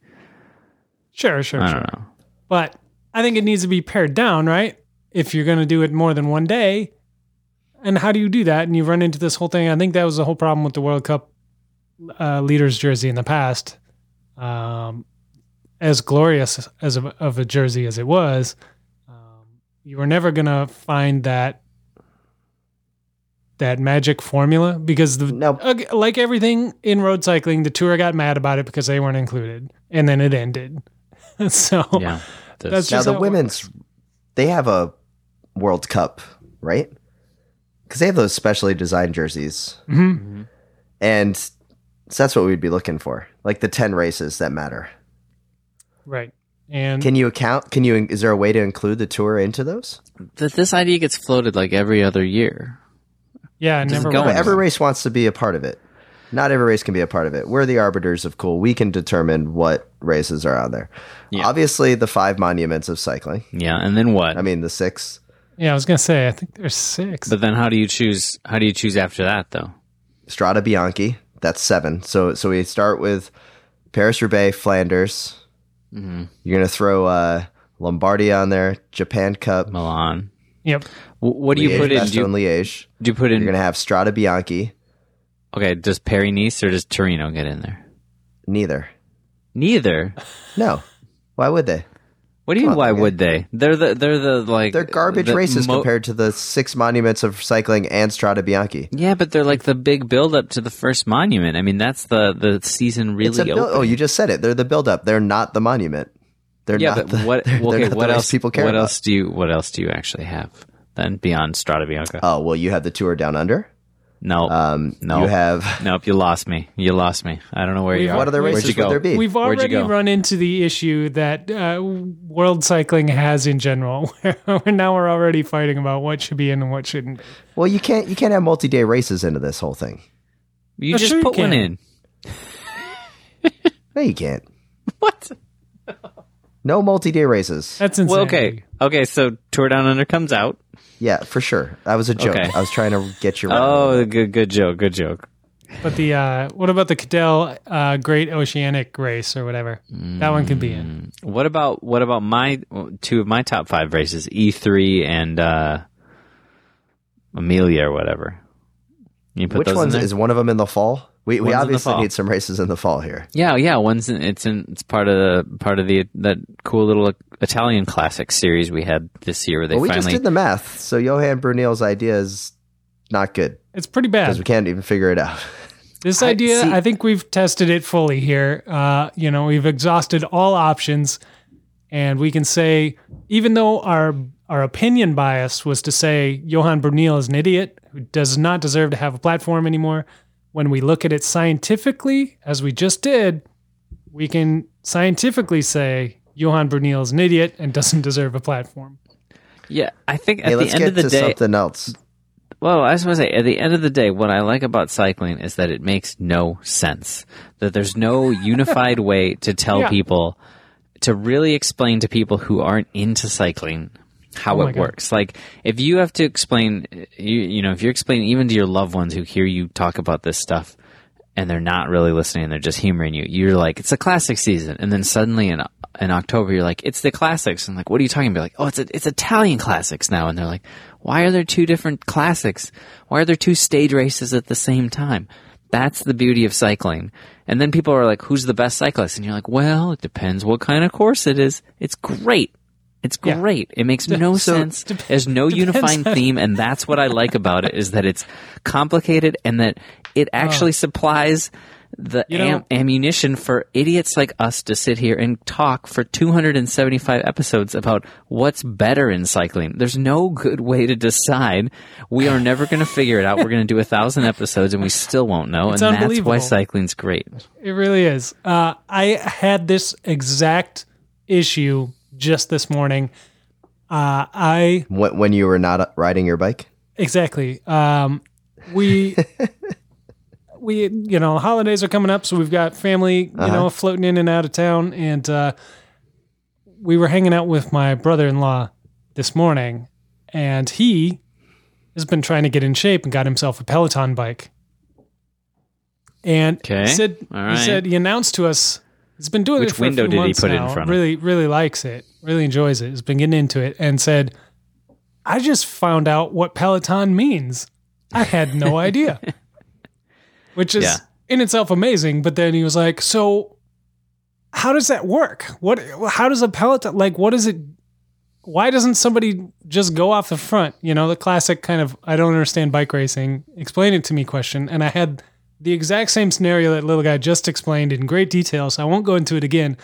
sure, sure, I sure. don't know. But I think it needs to be pared down, right? if you're going to do it more than one day. And how do you do that? And you run into this whole thing. I think that was the whole problem with the World Cup uh, leaders jersey in the past. Um, as glorious as a, of a jersey as it was, um, you were never going to find that that magic formula because the No. ag- like everything in road cycling, the tour got mad about it because they weren't included, and then it ended. so Yeah. That's now just the how it women's, they have a World Cup, right? Because they have those specially designed jerseys, Mhm. and so that's what we'd be looking for, like the ten races that matter. right, and Can you account? Can you? Is there a way to include the tour into those? That this idea gets floated like every other year. yeah, it never go Every race wants to be a part of it. Not every race can be a part of it. We're the arbiters of cool. We can determine what races are on there. Yeah. Obviously, the five monuments of cycling. Yeah, and then what? I mean, the six. Yeah, I was gonna say I think there's six. but then how do you choose? How do you choose after that though? Strada Bianchi. That's seven. So so we start with Paris Roubaix, Flanders. Mm-hmm. You're gonna throw uh, Lombardia on there, Japan Cup, Milan. yep, W- what do you put in? Do Bastogne, you, Liège. do you put in? You're gonna have Strada Bianchi. Okay, does Paris Nice or does Tirreno get in there? Neither. Neither. No. Why would they? What do you Come mean? on, Why man. would they? They're the they're the like They're garbage the races mo- compared to the six monuments of cycling and Strada Bianchi. Yeah, but they're like the big build up to the first monument. I mean, that's the the season It's really a build- open. oh, you just said it. They're the build up. They're not the monument. They're yeah, not but the, what? they're, they're okay, not the what race else? people care what about. else do you? What else do you actually have then beyond Strada Bianca? Oh well, you have the tour down under. No, Um, No. you have nope. You lost me. You lost me. I don't know where We've- you are. what other races would there be? we've already go? run into the issue that uh, world cycling has in general, where now we're already fighting about what should be in and what shouldn't. be. well, you can't you can't have multi day races into this whole thing. You Oh, just sure you put one in. No, you can't. What? No multi day races. That's insane. Well, okay, okay. So Tour Down Under comes out. Yeah, for sure. That was a joke. Okay. I was trying to get you. Right. Oh, good, good joke, good joke. But the uh, what about the Cadel uh, Great Oceanic Race or whatever? That one could be in. What about what about my two of my top five races, E three and uh, Emilia or whatever? You put Which those in ones there? is one of them in the fall? We we One's obviously need some races in the fall here. Yeah, yeah. One's in, it's in it's part of the part of the that cool little Italian classic series we had this year where they Well, we just did the math, so Johan Bruyneel's idea is not good It's pretty bad because we can't even figure it out. This idea, see- I think we've tested it fully here. Uh, you know, we've exhausted all options, and we can say, even though our our opinion bias was to say Johan Bruyneel is an idiot who does not deserve to have a platform anymore, when we look at it scientifically, as we just did, we can scientifically say Johan Bruyneel is an idiot and doesn't deserve a platform. yeah. I think at hey, the let's end get of the to day, something else. Well, I was going to say, at the end of the day, what I like about cycling is that it makes no sense. That there's no unified way to tell Yeah. people, to really explain to people who aren't into cycling how Oh it God. works. Like, if you have to explain, you, you know, if you're explaining even to your loved ones who hear you talk about this stuff and they're not really listening, they're just humoring you, you're like, it's a classic season. And then suddenly in, in October, you're like, it's the classics. And like, what are you talking about? Like, oh, it's, a, it's Italian classics now. And they're like, why are there two different classics? Why are there two stage races at the same time? That's the beauty of cycling. And then people are like, who's the best cyclist? And you're like, well, it depends what kind of course it is. It's great. It's Yeah. great. It makes no So- sense. There's no unifying theme, and that's what I like about it is that it's complicated and that it actually supplies the You know- am- ammunition for idiots like us to sit here and talk for 275 episodes about what's better in cycling. There's no good way to decide. We are never going to figure it out. We're going to do a thousand episodes and we still won't know. It's and that's why cycling's great. It really is. Uh, I had this exact issue just this morning. Uh, I When, when you were not riding your bike, exactly. Um, we we you know holidays are coming up, so we've got family you know floating in and out of town, and uh, we were hanging out with my brother-in-law this morning, and he has been trying to get in shape and got himself a Peloton bike. And Okay. he said All he said he announced to us he's been doing Which it for window a few did he months put it in now, front of? Really, really likes it. Really enjoys it. He's been getting into it and said, I just found out what Peloton means. I had no idea. Which is Yeah. in itself amazing. But then he was like, so how does that work? What, how does a Peloton, like, what is it? Why doesn't somebody just go off the front? You know, the classic kind of, I don't understand bike racing. Explain it to me question. And I had the exact same scenario that little guy just explained in great detail. So I won't go into it again.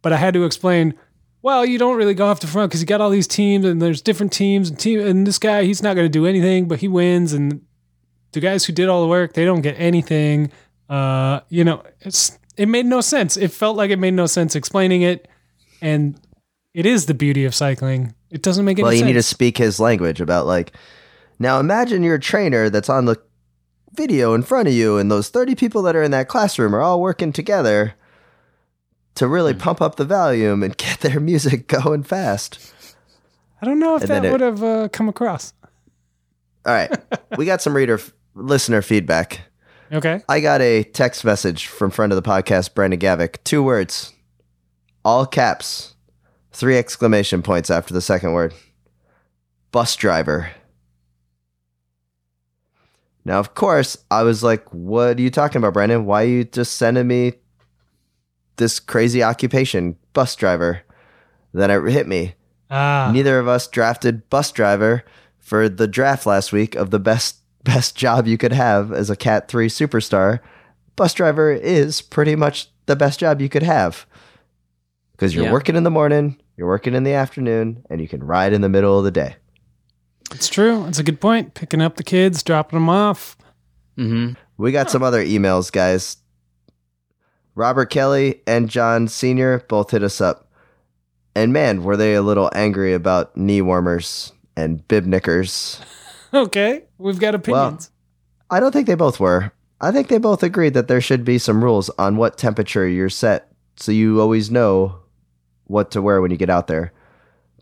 But I had to explain well, you don't really go off the front because you got all these teams and there's different teams and team and this guy he's not going to do anything, but he wins and the guys who did all the work they don't get anything. Uh, you know, it's it made no sense. It felt like it made no sense explaining it, and it is the beauty of cycling. It doesn't make any well, you sense. need to speak his language about like. Now imagine you're a trainer that's on the video in front of you, and those 30 people that are in that classroom are all working together to really Hmm. pump up the volume and get their music going fast. I don't know if and that it- would have uh, come across. All right, we got some reader listener feedback. Okay. I got a text message from friend of the podcast, Brandon Gavick. Two words, all caps, three exclamation points after the second word. Bus driver. Now, of course, I was like, what are you talking about, Brandon? Why are you just sending me this crazy occupation, bus driver? Then it hit me. Ah, Neither of us drafted bus driver for the draft last week of the best best job you could have as a Cat 3 superstar. Bus driver is pretty much the best job you could have. Because you're Yeah. working in the morning, you're working in the afternoon, and you can ride in the middle of the day. It's true. It's a good point. Picking up the kids, dropping them off. hmm We got some other emails, guys. Robert Kelly and John Sr. both hit us up. And man, were they a little angry about knee warmers and bib knickers. Okay, we've got opinions. I don't think they both were. I think they both agreed that there should be some rules on what temperature you're set so you always know what to wear when you get out there.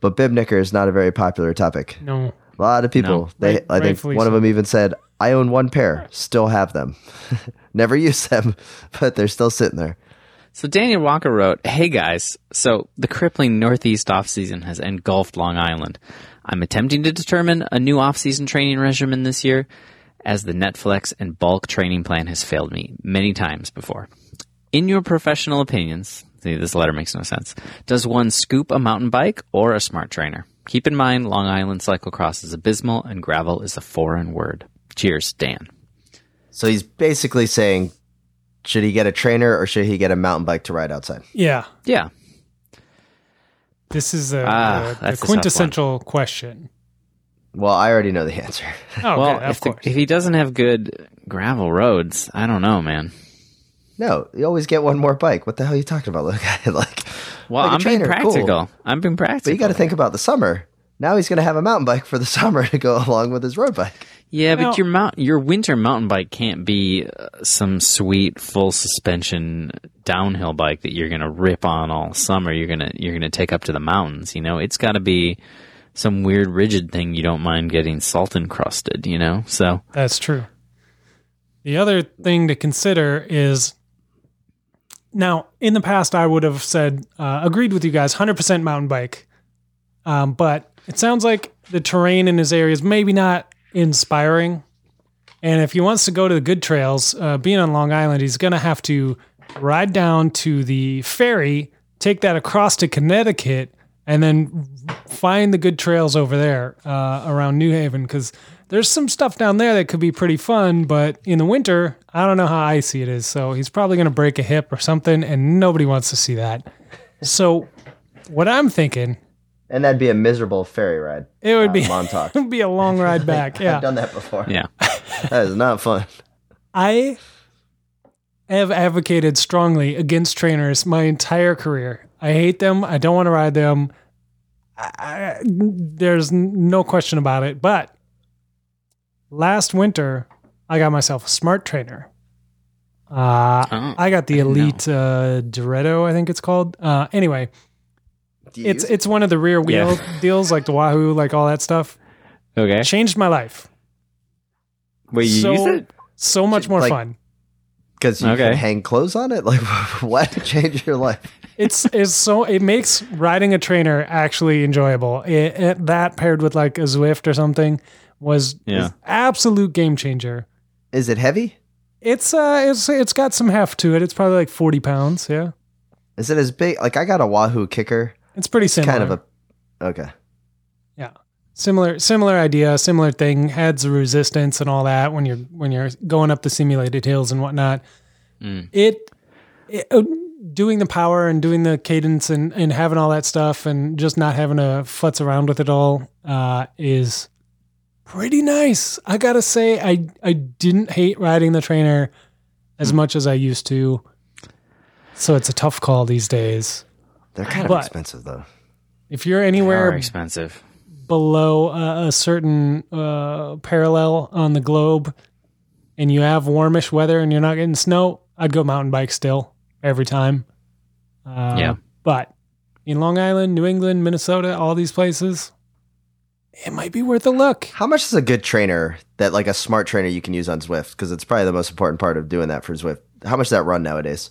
But bib knicker is not a very popular topic. no. A lot of people, No. they Right- I think one of them even said, "I own one pair, still have them. Never use them, but they're still sitting there." So Daniel Walker wrote, Hey guys, so the crippling Northeast offseason has engulfed Long Island. I'm attempting to determine a new offseason training regimen this year, as the Netflix and bulk training plan has failed me many times before. In your professional opinions, see, this letter makes no sense. Does one scoop a mountain bike or a smart trainer? Keep in mind, Long Island cyclocross is abysmal and gravel is a foreign word. Cheers, Dan. So he's basically saying, should he get a trainer or should he get a mountain bike to ride outside? Yeah, Yeah. this is a, Ah, a- that's a a quintessential question. Well, I already know the answer. Oh, well, okay, if, of the, if he doesn't have good gravel roads, I don't know, man. No, you always get one more bike. What the hell are you talking about, little guy? like, Well, like a I'm being trainer, cool. practical. I'm being practical. But you got to think about the summer. Now he's going to have a mountain bike for the summer to go along with his road bike. Yeah, but Now- your mount, your winter mountain bike can't be uh, some sweet full suspension downhill bike that you're gonna rip on all summer. You're gonna you're gonna take up to the mountains. You know, it's got to be some weird rigid thing you don't mind getting salt encrusted. You know, so That's true. The other thing to consider is now, in the past, I would have said, uh, agreed with you guys, 100% mountain bike. Um, but it sounds like the terrain in his area is maybe not inspiring. And if he wants to go to the good trails, uh, being on Long Island, he's going to have to ride down to the ferry, take that across to Connecticut, and then find the good trails over there uh, around New Haven because there's some stuff down there that could be pretty fun. But in the winter, I don't know how icy it is. So he's probably going to break a hip or something, and nobody wants to see that. So what I'm thinking, And that'd be a miserable ferry ride. it would Uh, be Montauk. it would be a long ride back. Yeah. I've done that before. yeah, That is not fun. I have advocated strongly against trainers my entire career. I hate them. I don't want to ride them. I, I- there's no question about it. But last winter, I got myself a smart trainer. Uh, Oh, I got the I. Elite uh, Direto, I think it's called. Uh, anyway, it's use- it's one of the rear wheel Yeah. deals, like the Wahoo, like all that stuff. okay. Changed my life. Wait, you so, use it? So much more Like- fun. Because you Okay. can hang clothes on it? Like, what change your life? It's it's so it makes riding a trainer actually enjoyable. It, it, that paired with like a Zwift or something was Yeah. is absolute game changer. Is it heavy? It's uh it's it's got some heft to it. It's probably like forty pounds. Yeah, Is it as big? Like, I got a Wahoo KICKR. it's pretty similar. Kind of a. Okay. yeah similar similar idea similar thing adds the resistance and all that when you're when you're going up the simulated hills and whatnot Mm. it, it uh, doing the power and doing the cadence and and having all that stuff and just not having to futz around with it all uh is pretty nice i gotta say i i didn't hate riding the trainer as Hmm. much as i used to so it's a tough call these days They're kind of But- expensive, though. if you're anywhere expensive. below a, a certain uh, parallel on the globe and you have warmish weather and you're not getting snow, I'd go mountain bike still every time. Uh, Yeah. But in Long Island, New England, Minnesota, all these places, it might be worth a look. How much is a good trainer that, like a smart trainer, you can use on Zwift? Because it's probably the most important part of doing that for Zwift. How much does that run nowadays?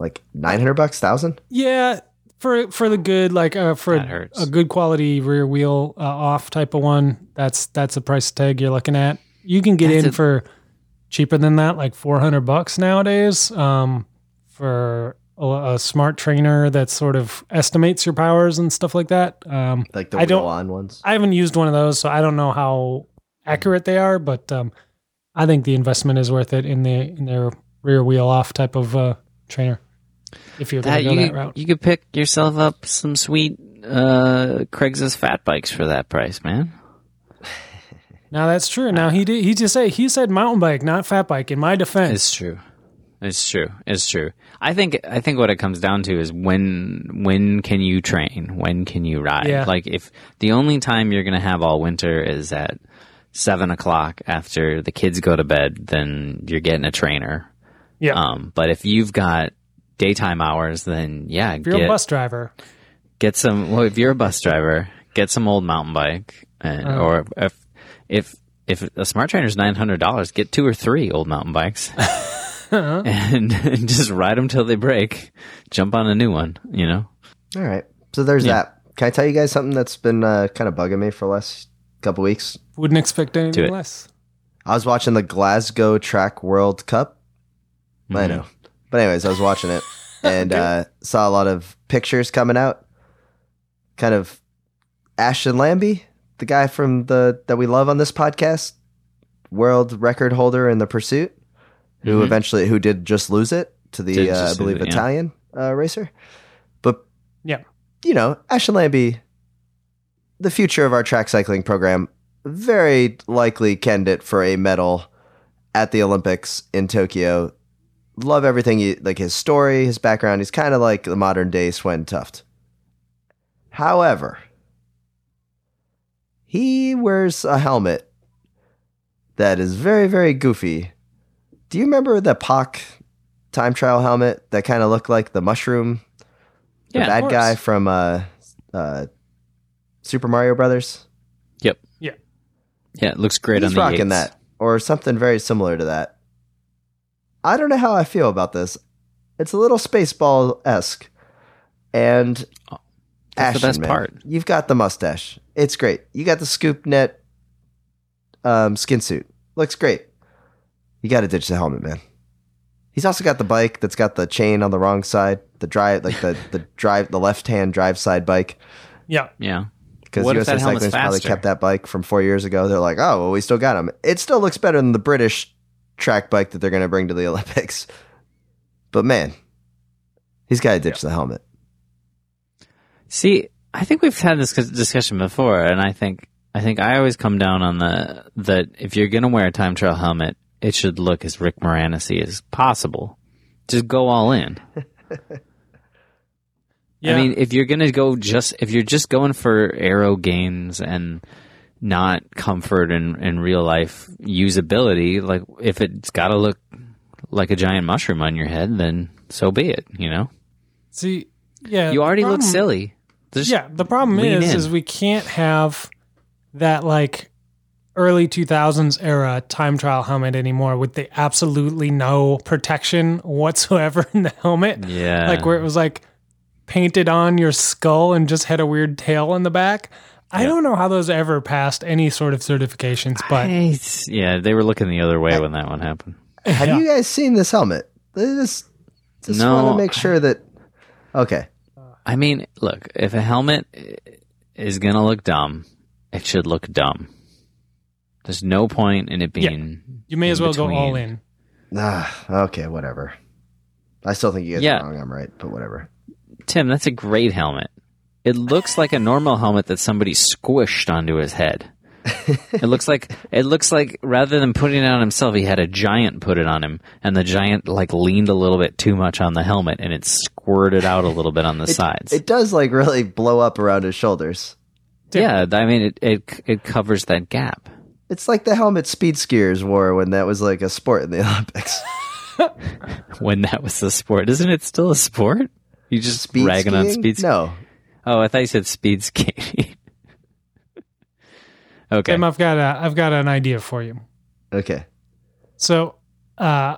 Like 900 bucks, 1000 Yeah, for for the good, like uh, for a, a good quality rear wheel uh, off type of one, that's that's a price tag you're looking at. You can get That's in a- for cheaper than that, like four hundred bucks nowadays. Um, for a, a smart trainer that sort of estimates your powers and stuff like that. Um, Like the I don't- wheel on ones? I haven't used one of those, so I don't know how accurate they are, but um, I think the investment is worth it in the in their rear wheel off type of uh, trainer. If you're That going to go you that route. you could pick yourself up some sweet uh, Craigslist fat bikes for that price, man. Now that's true. Now he did. He just say he said mountain bike, not fat bike. In my defense, It's true. It's true. It's true. I think I think what it comes down to is when when can you train? When can you ride? Yeah. Like if the only time you're gonna have all winter is at seven o'clock after the kids go to bed, then you're getting a trainer. yeah. Um, but if you've got daytime hours, then yeah, if you're get a bus driver, get some. Well, if you're a bus driver, get some old mountain bike, and, Uh-huh. or if if if a smart trainer is nine hundred dollars, get two or three old mountain bikes. and, and just ride them till they break. Jump on a new one. You know. All right. So there's Yeah. that. Can I tell you guys something that's been uh, kind of bugging me for the last couple weeks? wouldn't expect Do anything less. I was watching the Glasgow Track World Cup. I Mhm. know. But anyways, I was watching it and uh, saw a lot of pictures coming out. Kind of Ashton Lambie, the guy from the that we love on this podcast, world record holder in the pursuit, who Mhm. eventually who did just lose it to the uh, I believe it, yeah. Italian uh, racer. But Yeah. you know, Ashton Lambie, the future of our track cycling program, very likely candidate for a medal at the Olympics in Tokyo. Love everything, he, like his story, his background. He's kind of like the modern day Svein Tuft. However, he wears a helmet that is very, very goofy. Do you remember the POC time trial helmet that kind of looked like the mushroom the Yeah, bad guy from uh, uh, Super Mario Brothers. Yep. Yeah. Yeah, it looks great He's on the rocking Yates. that, or something very similar to that. I don't know how I feel about this. It's a little Spaceball esque, and That's the best man, part. You've got the mustache. It's great. You got the scoop net um, skin suit. Looks great. You got to ditch the helmet, man. He's also got the bike that's got the chain on the wrong side. The drive, like the the drive, the left hand drive side bike. Yeah. Yeah. Because What if USA that Cycling's probably kept that bike from four years ago. They're like, oh, well, we still got him. It still looks better than the British track bike that they're going to bring to the Olympics. But man, he's got to ditch the helmet. See, I think we've had this discussion before, and I think I think I always come down on the that if you're gonna wear a time trial helmet, it should look as Rick Moranis as possible. Just go all in. Yeah. I mean, if you're gonna go just if you're just going for aero gains and not comfort and, and real life usability, like if it's got to look like a giant mushroom on your head, then so be it. You know, see, yeah, you already the look silly. Just yeah, the problem is, in. is we can't have that like early 2000s era time trial helmet anymore with the absolutely no protection whatsoever in the helmet. Yeah. Like where it was like painted on your skull and just had a weird tail in the back. I don't know how those ever passed any sort of certifications, but I- yeah, they were looking the other way when that one happened. Have Yeah. you guys seen this helmet? I Just, just No. want to make sure that. Okay. I mean, look, if a helmet is gonna look dumb, it should look dumb. There's no point in it Yeah. being. you may as in well go all in. Ah, okay, whatever. I still think you guys Yeah. are wrong. I'm right, but whatever. Tim, that's a great helmet. It looks like a normal helmet that somebody squished onto his head. it looks like it looks like rather than putting it on himself, he had a giant put it on him, and the giant like leaned a little bit too much on the helmet, and it squirted out a little bit on the sides. It does like really blow up around his shoulders. yeah, I mean it, it it covers that gap. It's like the helmet speed skiers wore when that was like a sport in the Olympics. When that was a sport, isn't it still a sport? You just Speed ragging on speed. sk- No. Oh, I thought you said speed skating. okay. Tim, I've got a, I've got an idea for you. Okay. So, uh,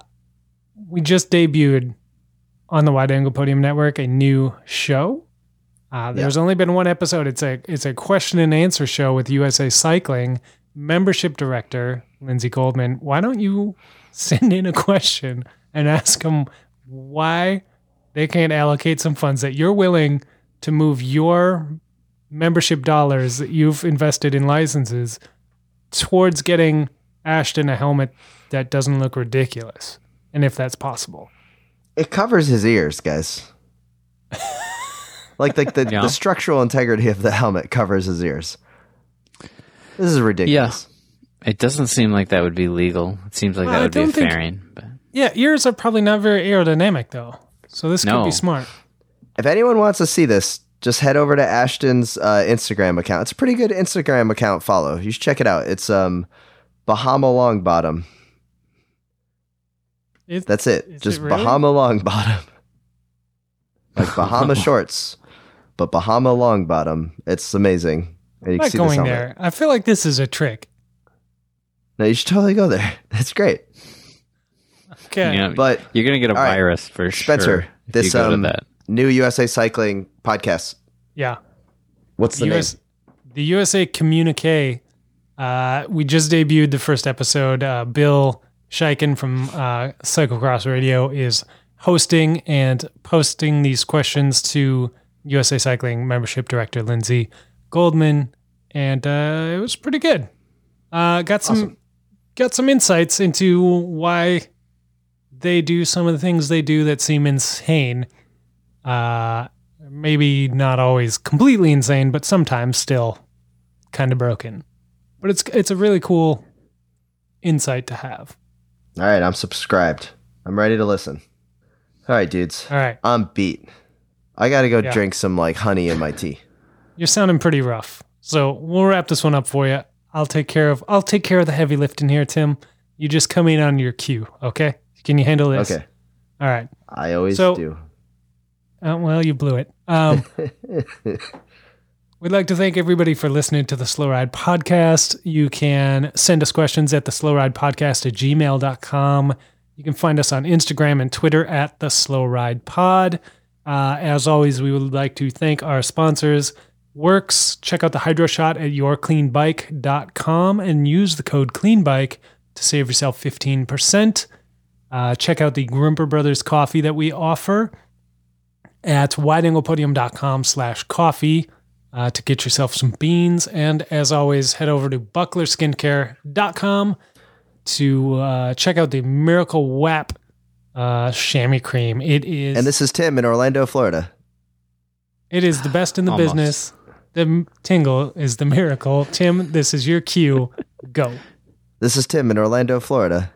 we just debuted on the Wide Angle Podium Network a new show. Uh, there's only been one episode. It's a it's a question and answer show with USA Cycling membership director Lindsay Goldman. Why don't you send in a question and ask them why they can't allocate some funds that you're willing to move your membership dollars that you've invested in licenses towards getting Ashton a helmet that doesn't look ridiculous, and if that's possible. It covers his ears, guys. like like the, Yeah. the structural integrity of the helmet covers his ears. This is ridiculous. Yeah. It doesn't seem like that would be legal. It seems like Well, that would be a don't think- fairing. But Yeah, ears are probably not very aerodynamic though, so this could be smart. If anyone wants to see this, just head over to Ashton's uh, Instagram account. It's a pretty good Instagram account follow. You should check it out. It's um Bahama Longbottom. It- That's it. just it really? Bahama Longbottom. Like Bahama shorts, but Bahama Longbottom. It's amazing. And I'm not going helmet. there. I feel like this is a trick. No, you should totally go there. That's great. Okay. you know, But you're gonna get a all right. virus for Spencer, sure. if this um that. new USA Cycling podcast. Yeah. What's the US, name? the USA Communique. Uh, we just debuted the first episode. Uh, Bill Schieken from uh, Cyclocross Radio is hosting and posting these questions to USA Cycling membership director Lindsay Goldman, and uh, it was pretty good. Uh, got some got some insights into why they do some of the things they do that seem insane. Uh, maybe not always completely insane, but sometimes still kind of broken. But it's it's a really cool insight to have. All right, I'm subscribed. I'm ready to listen. All right, dudes. All right, I'm beat. I got to go Yeah. drink some like honey in my tea. You're sounding pretty rough, so we'll wrap this one up for you. I'll take care of I'll take care of the heavy lifting here, Tim. You just come in on your cue, okay? Can you handle this? Okay. All right. I always So- do. Uh, well, you blew it. Um, we'd like to thank everybody for listening to the Slow Ride Podcast. You can send us questions at the Slow Ride Podcast at gmail.com. You can find us on Instagram and Twitter at the Slow Ride Pod. Uh, as always, we would like to thank our sponsors. WORX, check out the Hydroshot at yourcleanbike.com and use the code CLEANBIKE to save yourself 15%. Uh, check out the Grimpeur Brothers coffee that we offer at wideanglepodium.com slash coffee uh, to get yourself some beans. And as always, head over to bucklerskincare.com to uh, check out the Miracle WAP uh, chamois cream. It is And this is Tim in Orlando, Florida. it is the best in the Almost. business. The tingle is the miracle. Tim, this is your cue. Go. This is Tim in Orlando, Florida.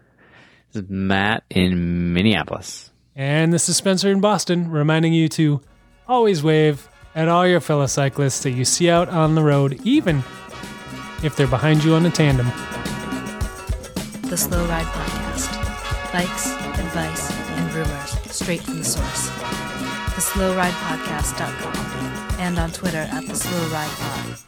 This is Matt in Minneapolis. And this is Spencer in Boston, reminding you to always wave at all your fellow cyclists that you see out on the road, even if they're behind you on a tandem. The Slow Ride Podcast. Bikes, advice, and rumors straight from the source. TheSlowRidePodcast.com and on Twitter at The Slow Ride Pod.